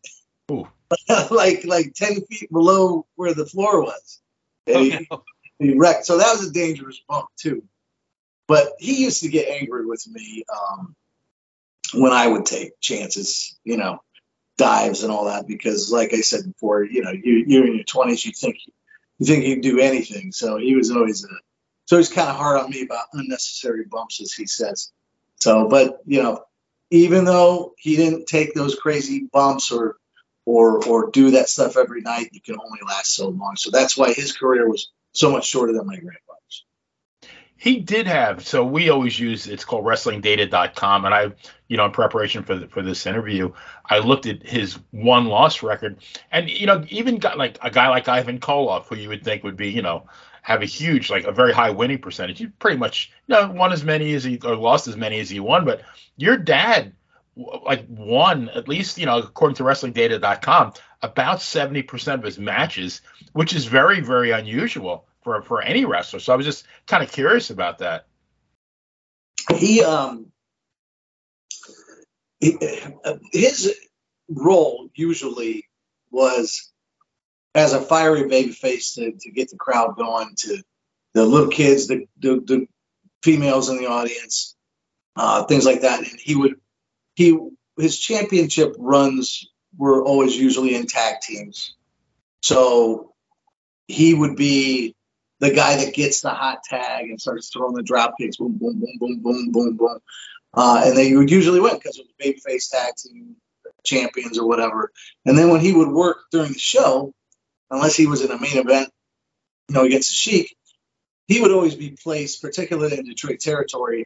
like like ten feet below where the floor was. And he, he wrecked. So that was a dangerous bump too. But he used to get angry with me um, when I would take chances, you know, dives and all that, because like I said before, you know, you you're in your twenties, you think you think you can do anything. So he was always a, so he's kind of hard on me about unnecessary bumps, as he says. So, but you know, even though he didn't take those crazy bumps or or or do that stuff every night, you can only last so long. So that's why his career was so much shorter than my grandfather's. He did have so we always use it's called wrestlingdata.com and I you know in preparation for the, for this interview I looked at his one loss record. And you know even got like a guy like Ivan Koloff who you would think would be you know have a huge like a very high winning percentage. He pretty much you know won as many as he or lost as many as he won but your dad like won at least you know according to wrestlingdata.com about 70% of his matches which is very very unusual for for any wrestler. So I was just kind of curious about that. He um his role usually was as a fiery baby face to, to get the crowd going to the little kids the, the, the females in the audience uh, things like that. And he would he his championship runs were always usually in tag teams. So he would be the guy that gets the hot tag and starts throwing the drop kicks, boom, boom, boom, boom, boom, boom, boom. Uh, and they would usually win because it was babyface tag team champions or whatever. And then when he would work during the show, unless he was in a main event, you know, against the Sheik, he would always be placed, particularly in Detroit territory,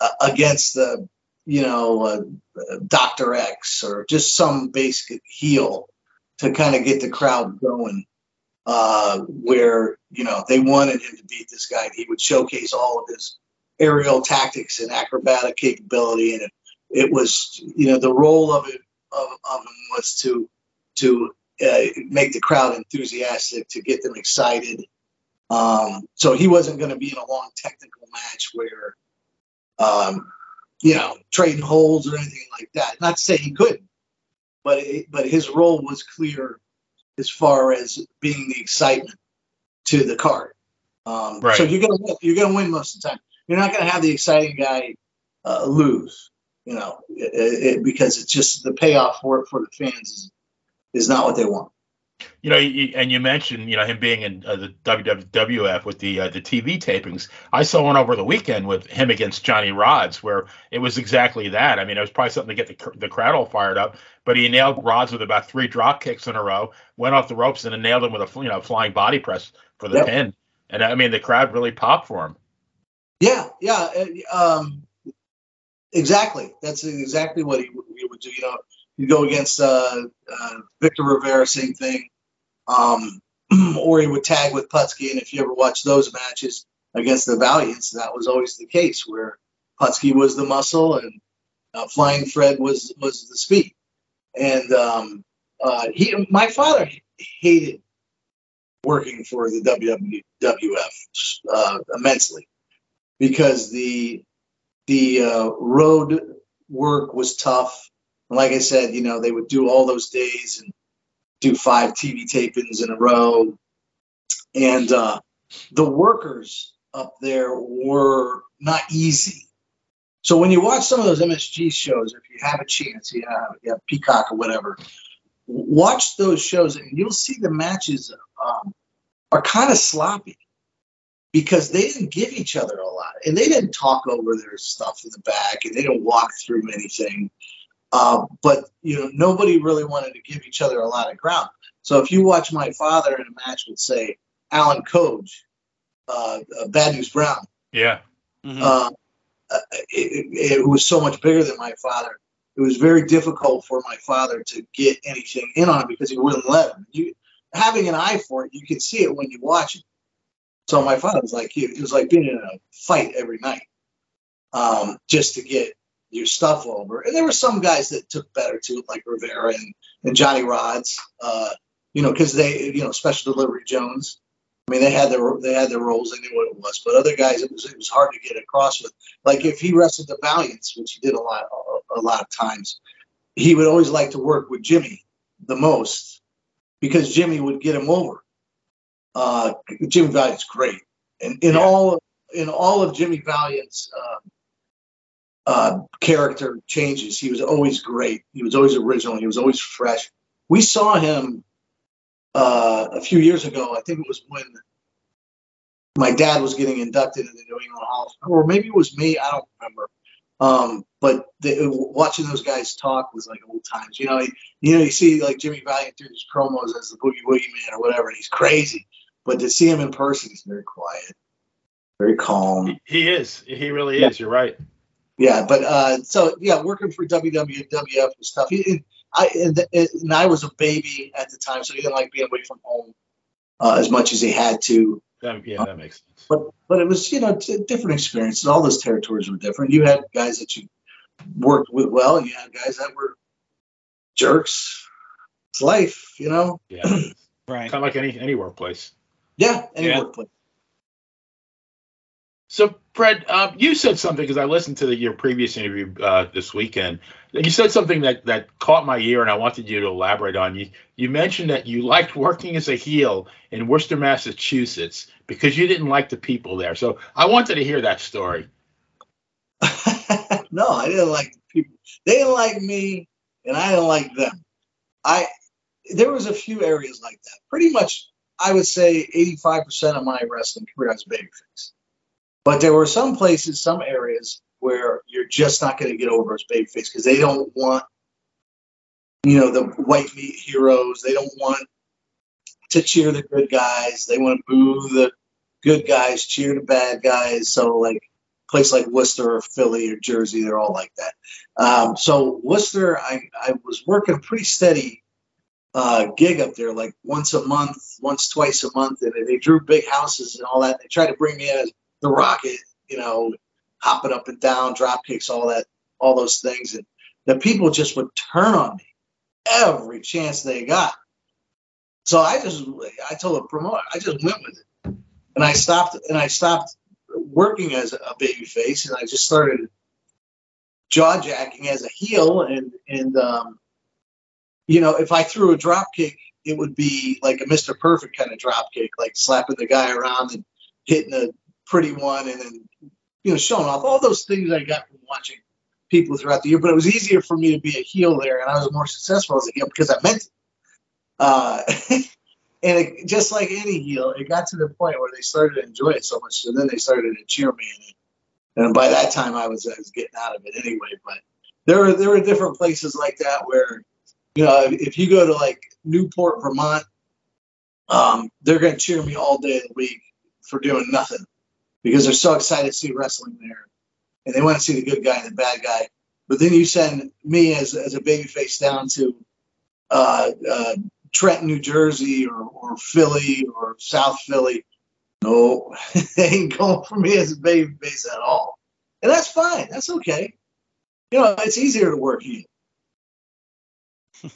uh, against the, you know, uh, Dr. X or just some basic heel to kind of get the crowd going. Uh, where you know they wanted him to beat this guy, he would showcase all of his aerial tactics and acrobatic capability, and it, it was you know the role of it of, of him was to to uh, make the crowd enthusiastic, to get them excited. Um, so he wasn't going to be in a long technical match where, um, you know, trading holds or anything like that. Not to say he couldn't, but it, but his role was clear as far as being the excitement to the card. Um, Right. So you're gonna you're gonna win most of the time. You're not gonna have the exciting guy uh, lose, you know, it, it, because it's just the payoff for it for the fans is, is not what they want. You know, you, and you mentioned you know him being in uh, the WWF with the uh, the TV tapings. I saw one over the weekend with him against Johnny Rodz, where it was exactly that. I mean, it was probably something to get the the crowd all fired up. But he nailed Rodz with about three drop kicks in a row, went off the ropes, and then nailed him with a you know flying body press for the Yep. pin. And I mean, the crowd really popped for him. Yeah, yeah, um, exactly. That's exactly what he, would- he would do. You know, you go against uh, uh, Victor Rivera, same thing, um, or he would tag with Putski. And if you ever watch those matches against the Valiants, that was always the case where Putski was the muscle and uh, Flying Fred was was the speed. And um, uh, he, my father hated working for the WWF uh, immensely because the the uh, road work was tough. And like I said, you know, they would do all those days and do five TV tapings in a row. And uh, the workers up there were not easy. So when you watch some of those MSG shows, if you have a chance, you have, you have Peacock or whatever, watch those shows and you'll see the matches um, are kind of sloppy because they didn't give each other a lot and they didn't talk over their stuff in the back and they didn't walk through anything. Uh, but you know, nobody really wanted to give each other a lot of ground. So if you watch my father in a match with, say, Allen Coage, uh, uh, Bad News Brown, Yeah. Mhm. uh, uh, it, it, it was so much bigger than my father. It was very difficult for my father to get anything in on it because he wouldn't let him. You having an eye for it, you can see it when you watch it. So my father was like, it was like being in a fight every night, um, just to get your stuff over. And there were some guys that took better to it, like Rivera and, and Johnny Rodz, uh, you know, because they, you know, Special Delivery Jones. I mean, they had their they had their roles. They knew what it was. But other guys, it was it was hard to get across with. Like if he wrestled the Valiants, which he did a lot a, a lot of times, he would always like to work with Jimmy the most because Jimmy would get him over. Uh, Jimmy Valiant's great, and in Yeah. all in all of Jimmy Valiant's uh, uh, character changes, he was always great. He was always original. He was always fresh. We saw him uh, a few years ago. I think it was when my dad was getting inducted into the New England Hall of Fame, or maybe it was me. I don't remember. Um, but the, watching those guys talk was like old times. You know, you, you know, you see like Jimmy Valiant do his promos as the Boogie Woogie Man or whatever, and he's crazy. But to see him in person, he's very quiet, very calm. He, he is. He really Yeah. is. You're right. Yeah, but uh, so yeah, working for WWF was tough. He, and I and, and I was a baby at the time, so he didn't like being away from home uh, as much as he had to. That, yeah, that makes sense. But but it was you know t- different experiences. All those territories were different. You had guys that you worked with well, and you had guys that were jerks. It's life, you know. Yeah. Right. kind of like any any workplace. Yeah, any Yeah. workplace. So, Fred, um, you said something because I listened to the, your previous interview uh, this weekend. You said something that, that caught my ear, and I wanted you to elaborate on. You you mentioned that you liked working as a heel in Worcester, Massachusetts, because you didn't like the people there. So, I wanted to hear that story. no, I didn't like the people. They didn't like me, and I didn't like them. I there was a few areas like that. Pretty much I would say 85% of my wrestling career was babyface. But there were some places, some areas where you're just not going to get over as babyface because they don't want, you know, the white meat heroes. They don't want to cheer the good guys. They want to boo the good guys, cheer the bad guys. So like place like Worcester or Philly or Jersey, they're all like that. Um, so Worcester, I, I was working pretty steady uh, gig up there, like once a month, once twice a month, and they drew big houses and all that. They tried to bring me in as the Rocket, you know, hopping up and down, drop kicks, all that, all those things, and the people just would turn on me every chance they got. So I just, I told the promoter, I just went with it, and I stopped, and I stopped working as a baby face, and I just started jaw jacking as a heel, and and um, you know, if I threw a drop kick, it would be like a Mr. Perfect kind of drop kick, like slapping the guy around and hitting a pretty one, and then you know showing off all those things I got from watching people throughout the year. But it was easier for me to be a heel there, and I was more successful as a heel because I meant it. Uh, and it, just like any heel, it got to the point where they started to enjoy it so much, so then they started to cheer me, and, and by that time I was, I was getting out of it anyway. But there were there were different places like that where, you know, if you go to like Newport, Vermont, um, they're going to cheer me all day of the week for doing nothing because they're so excited to see wrestling there, and they want to see the good guy and the bad guy. But then you send me as as a babyface down to uh, uh, Trenton, New Jersey, or, or Philly, or South Philly. No, they ain't going for me as a baby face at all. And that's fine. That's okay. You know, it's easier to work here.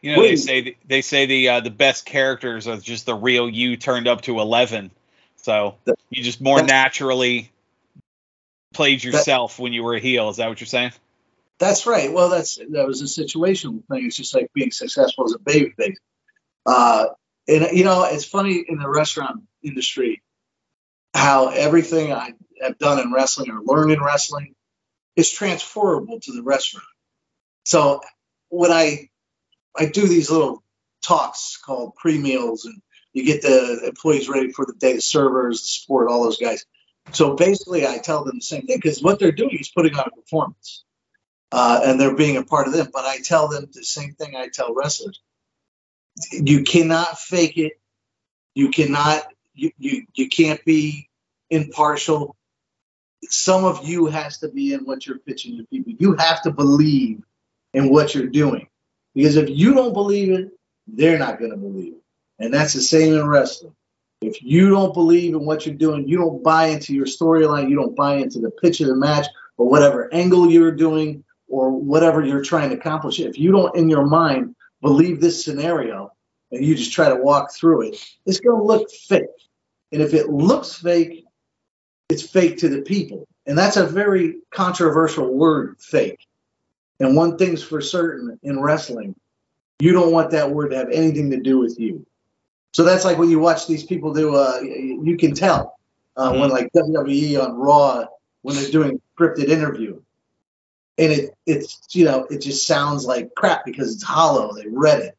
you know, they say they say the uh, the best characters are just the real you turned up to eleven. So you just more naturally played yourself that, when you were a heel. Is that what you're saying? That's right. Well, that's that was a situational thing. It's just like being successful as a babyface. Uh, and you know, it's funny in the restaurant industry how everything I have done in wrestling or learned in wrestling is transferable to the restaurant. So when I I do these little talks called pre meals, and you get the employees ready for the day, the servers, the support, all those guys. So basically, I tell them the same thing because what they're doing is putting on a performance uh, and they're being a part of them. But I tell them the same thing I tell wrestlers: you cannot fake it. You cannot. You you you can't be impartial. Some of you has to be in what you're pitching to people. You have to believe in what you're doing, because if you don't believe it, they're not going to believe it. And that's the same in wrestling. If you don't believe in what you're doing, you don't buy into your storyline, you don't buy into the pitch of the match or whatever angle you're doing, or whatever you're trying to accomplish, if you don't in your mind believe this scenario and you just try to walk through it, it's going to look fake. And if it looks fake, it's fake to the people. And that's a very controversial word, fake. And one thing's for certain in wrestling, you don't want that word to have anything to do with you. So that's like when you watch these people do, uh, you can tell uh, mm-hmm. when like WWE on Raw, when they're doing scripted interview, and it it's you know it just sounds like crap because it's hollow. They read it.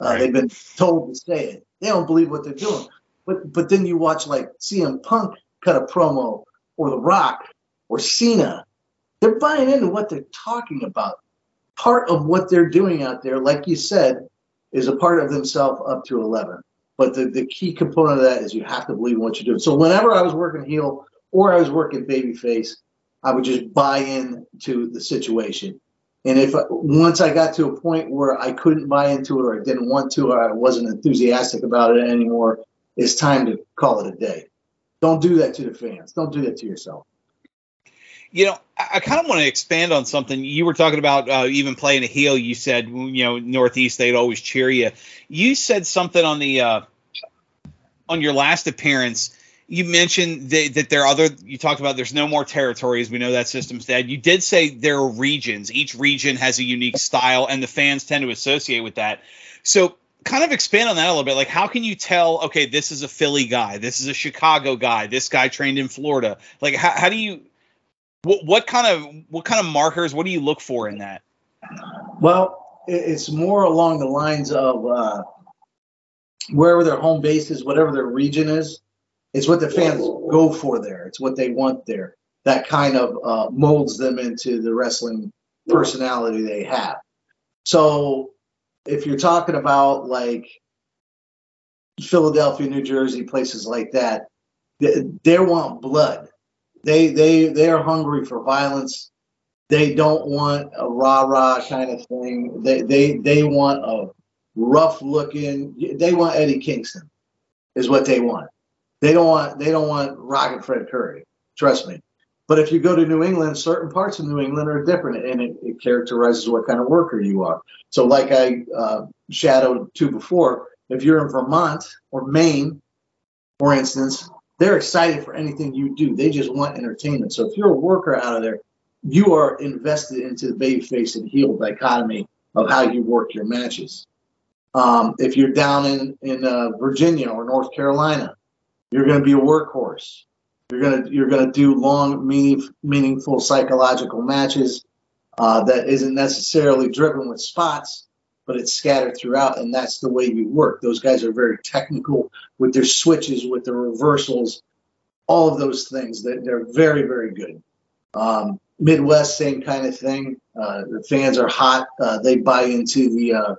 Uh, right. They've been told to say it. They don't believe what they're doing. But but then you watch like CM Punk cut a promo or The Rock or Cena. They're buying into what they're talking about. Part of what they're doing out there, like you said, is a part of themselves up to 11. But the, the key component of that is you have to believe in what you're doing. So whenever I was working heel or I was working babyface, I would just buy in to the situation. And if once I got to a point where I couldn't buy into it or I didn't want to or I wasn't enthusiastic about it anymore, it's time to call it a day. Don't do that to the fans. Don't do that to yourself. You know, I kind of want to expand on something. You were talking about. Uh, even playing a heel, you said you know Northeast they'd always cheer you. You said something on the uh, on your last appearance. You mentioned that, that, there are other you talked about there's no more territories. We know that system's dead. You did say there are regions. Each region has a unique style and the fans tend to associate with that. So kind of expand on that a little bit. Like how can you tell okay this is a philly guy this is a chicago guy this guy trained in florida? Like how, how do you what, what kind of what kind of markers what do you look for in that well it's more along the lines of uh, wherever their home base is, whatever their region is, it's what the fans go for there. It's what they want there. That kind of uh, molds them into the wrestling personality they have. So if you're talking about like Philadelphia, New Jersey, places like that, they, they want blood. They they they are hungry for violence. They don't want a rah rah kind of thing. They they they want a rough looking. They want Eddie Kingston, is what they want. They don't want they don't want Rocket Fred Curry. Trust me. But if you go to New England, certain parts of New England are different, and it, it characterizes what kind of worker you are. So, like I uh, shadowed to before, if you're in Vermont or Maine, for instance, they're excited for anything you do. They just want entertainment. So, if you're a worker out of there, you are invested into the babyface and heel dichotomy of how you work your matches. Um, if you're down in in uh, Virginia or North Carolina, you're going to be a workhorse. You're gonna you're gonna do long, meaning, meaningful psychological matches uh, that isn't necessarily driven with spots, but it's scattered throughout, and that's the way we work. Those guys are very technical with their switches, with their reversals, all of those things. That they're very very good. Um, Midwest, same kind of thing. Uh, the fans are hot. Uh, they buy into the uh,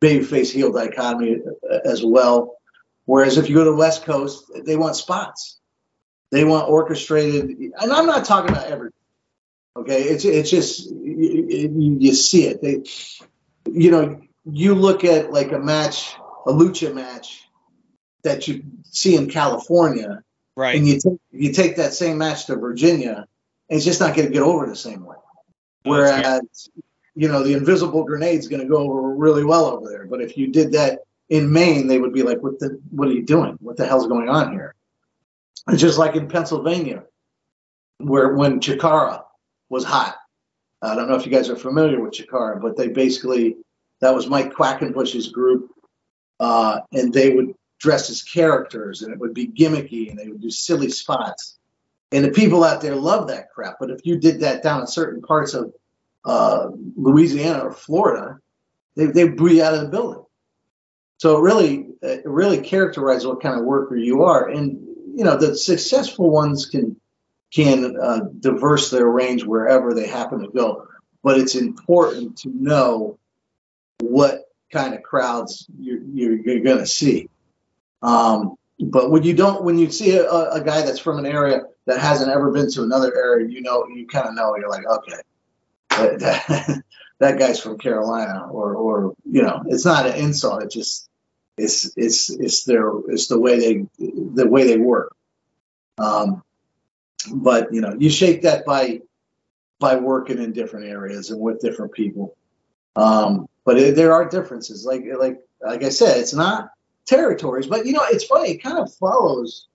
babyface heel dichotomy uh, as well. Whereas if you go to the West Coast, they want spots. They want orchestrated, and I'm not talking about everything. Okay, it's it's just you, you see it. They, you know, you look at like a match, a lucha match that you see in California, Right. and you take you take that same match to Virginia, and it's just not going to get over the same way. Whereas, you know, the invisible grenade's going to go over really well over there. But if you did that in Maine, they would be like, "What the? What are you doing? What the hell's going on here?" It's just like in Pennsylvania, where when Chikara was hot. I don't know if you guys are familiar with Chikara, but they basically that was Mike Quackenbush's group, uh, and they would dress as characters, and it would be gimmicky, and they would do silly spots, and the people out there love that crap. But if you did that down in certain parts of uh, Louisiana or Florida, they they you out of the building. So it really it really characterizes what kind of worker you are, and you know the successful ones can can uh, diverse their range wherever they happen to go. But it's important to know what kind of crowds you're, you're, you're going to see. Um, but when you don't, when you see a, a guy that's from an area that hasn't ever been to another area, you know, you kind of know. You're like, okay, that, that, that guy's from Carolina, or or you know, it's not an insult. It just it's it's it's their it's the way they the way they work. Um, but you know, you shake that by by working in different areas and with different people. Um, but it, there are differences. Like like like I said, it's not territories, but you know, it's funny. It kind of follows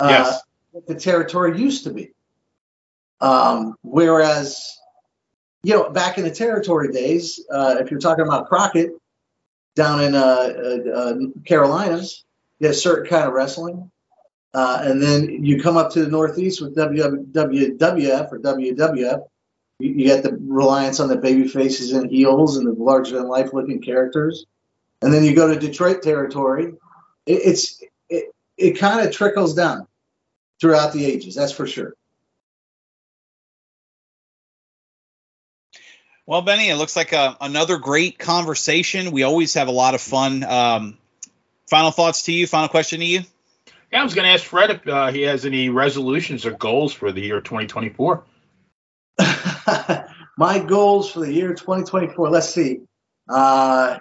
uh, Yes. what the territory used to be. Um, whereas, you know, back in the territory days, uh, if you're talking about Crockett down in uh, uh, uh, Carolinas, you had a certain kind of wrestling. Uh, and then you come up to the Northeast with WWF or WWF. You, you get the reliance on the baby faces and heels and the larger than life looking characters. And then you go to Detroit territory. It, it's it, it kind of trickles down throughout the ages. That's for sure. Well, Benny, it looks like a, another great conversation. We always have a lot of fun. Um, final thoughts to you. Final question to you. Yeah, I was going to ask Fred if uh, he has any resolutions or goals for the year 2024. My goals for the year 2024. Let's see. Uh,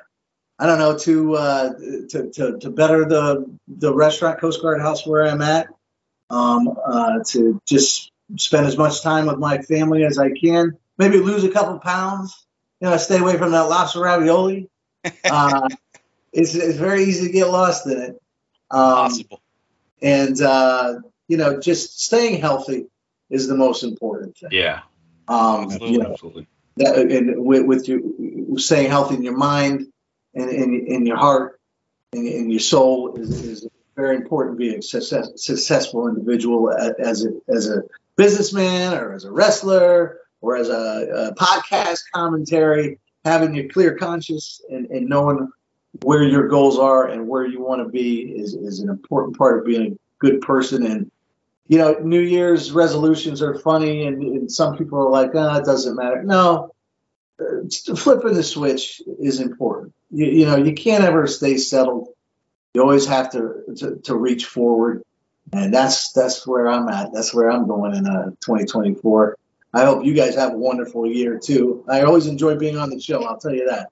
I don't know to, uh, to to to better the the restaurant Coast Guard House where I'm at. Um, uh, to just spend as much time with my family as I can. Maybe lose a couple pounds. You know, stay away from that lobster ravioli. Uh, it's it's very easy to get lost in it. Um, Possible. And uh, you know, just staying healthy is the most important thing. Yeah, Um, Absolutely. you know, absolutely. that, and with, with you staying healthy in your mind and in, your heart and in your soul is, is very important. Being a success, successful individual as a as a businessman or as a wrestler or as a, a podcast commentary, having a clear conscience and, and knowing where your goals are and where you want to be is, is an important part of being a good person. And, you know, New Year's resolutions are funny, and, and some people are like, ah, it doesn't matter. No, uh, flipping the switch is important. You, you know, you can't ever stay settled. You always have to, to, to reach forward. And that's that's where I'm at. That's where I'm going in uh, 2024. I hope you guys have a wonderful year too. I always enjoy being on the show. I'll tell you that.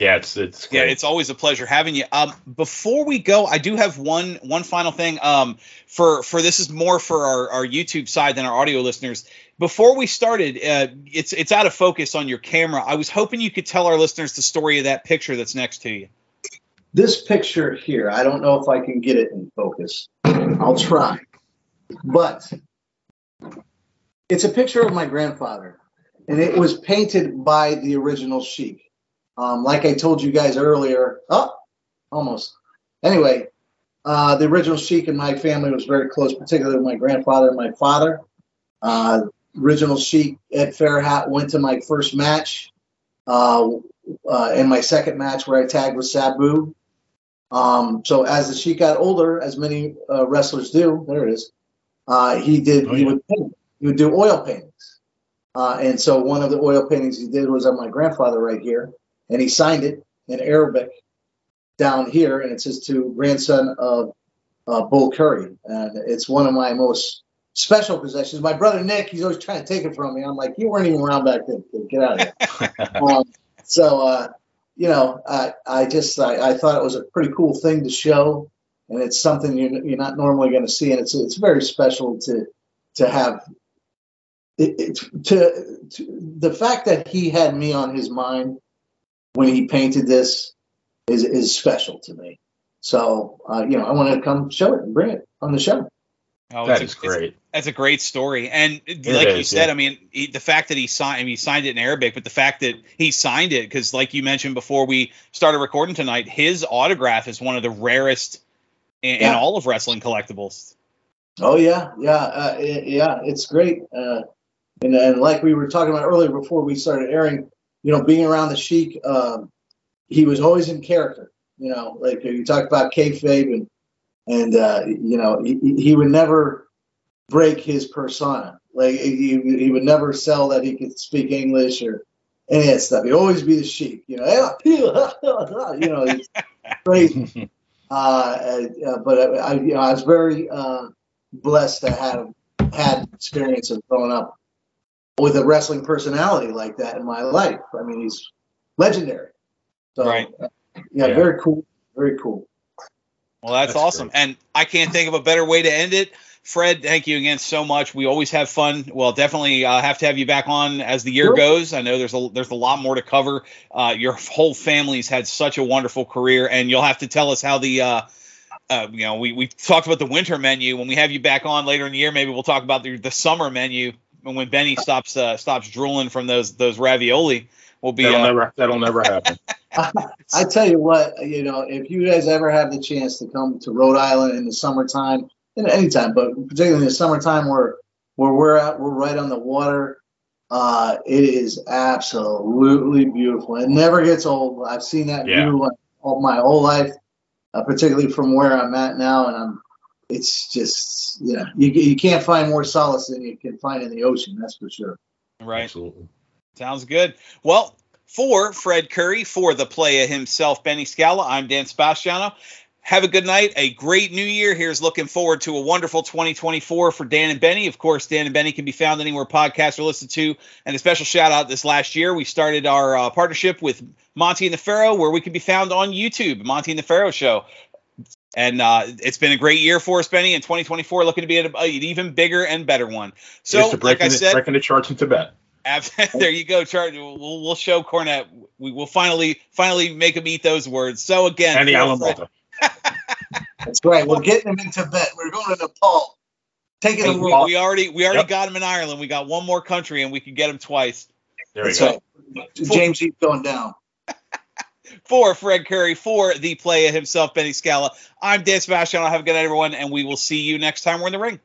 Yeah, it's it's Yeah, it's always a pleasure having you. Um, before we go, I do have one one final thing. Um, for for this is more for our, our YouTube side than our audio listeners. Before we started, uh, it's it's out of focus on your camera. I was hoping you could tell our listeners the story of that picture that's next to you. This picture here, I don't know if I can get it in focus. I'll try. But it's a picture of my grandfather, and it was painted by the original Sheik. Um, like I told you guys earlier, oh, almost. Anyway, uh, the original Sheik and my family was very close, particularly my grandfather and my father. Uh, original Sheik Ed Farhat went to my first match, uh, uh, and my second match where I tagged with Sabu. Um, so as the Sheik got older, as many uh, wrestlers do, there it is. Uh, he did. Oh, he would paint. He would do oil paintings. Uh, and so one of the oil paintings he did was of my grandfather right here, and he signed it in Arabic down here, and it says to grandson of uh, Bull Curry, and it's one of my most special possessions. My brother Nick, he's always trying to take it from me. I'm like, you weren't even around back then. kid. Get out of here. um, so, uh, you know, I, I just I, I thought it was a pretty cool thing to show, and it's something you're, you're not normally going to see, and it's it's very special to to have. It, it, to, to the fact that he had me on his mind when he painted this is is special to me. So uh, you know, I want to come show it and bring it on the show. Oh, that it's is a, it's- great. That's a great story, and like you said, yeah. I mean, he, the fact that he signed, I mean, he signed it in Arabic, but the fact that he signed it, because like you mentioned before we started recording tonight, his autograph is one of the rarest in, in all of wrestling collectibles. Oh yeah, yeah, uh, i- yeah. It's great, uh, and and like we were talking about earlier before we started airing, you know, being around the Sheik, um, he was always in character. You know, like you talk about kayfabe, and and uh, you know, he, he would never break his persona. Like he, he would never sell that he could speak English or any of that stuff. He'd always be the Sheik. You know, you know, it's crazy. uh, uh, but I, you know, I was very uh, blessed to have had experience of growing up with a wrestling personality like that in my life. I mean, he's legendary. So, Right. uh, yeah, Yeah. very cool. Very cool. Well, that's, That's awesome. great. And I can't think of a better way to end it. Fred, thank you again so much. We always have fun. Well, definitely uh, have to have you back on as the year Sure. goes. I know there's a there's a lot more to cover. Uh, your whole family's had such a wonderful career, and you'll have to tell us how the uh, uh, you know we we talked about the winter menu. When we have you back on later in the year, maybe we'll talk about the, the summer menu. And when Benny stops uh, stops drooling from those those ravioli, we'll be That'll uh, never that'll never happen. I tell you what, you know, if you guys ever have the chance to come to Rhode Island in the summertime, in any time, but particularly in the summertime where where we're at, we're right on the water. Uh, it is absolutely beautiful. It never gets old. I've seen that Yeah. view all my whole life, uh, particularly from where I'm at now, and I'm. It's just, you know, you you can't find more solace than you can find in the ocean. That's for sure. right. Absolutely. Sounds good. Well, for Fred Curry, for the playa himself, Benny Scala, I'm Dan Sebastiano. Have a good night, a great new year. Here's looking forward to a wonderful 2024 for Dan and Benny. Of course, Dan and Benny can be found anywhere podcasts are listened to. And a special shout out this last year, we started our uh, partnership with Monty and the Pharaoh, where we can be found on YouTube, Monty and the Pharaoh Show. And uh, it's been a great year for us, Benny. In 2024, looking to be at an even bigger and better one. So, Just to like breaking I the, said, breaking the charts in Tibet. Ab- there you go, Charlie. We'll, we'll show Cornette. We will finally finally make him eat those words. So again, And the for Alan Fred- Malta. That's right. We're getting him in Tibet. We're going to Nepal. Taking Hey, them we, we already we already Yep. got him in Ireland. We got one more country, and we can get him twice. There we That's go. James he's going down. For Fred Curry, for the player himself, Benny Scala. I'm Dan Sebastian. I'll have a good night, everyone, and we will see you next time we're in the ring.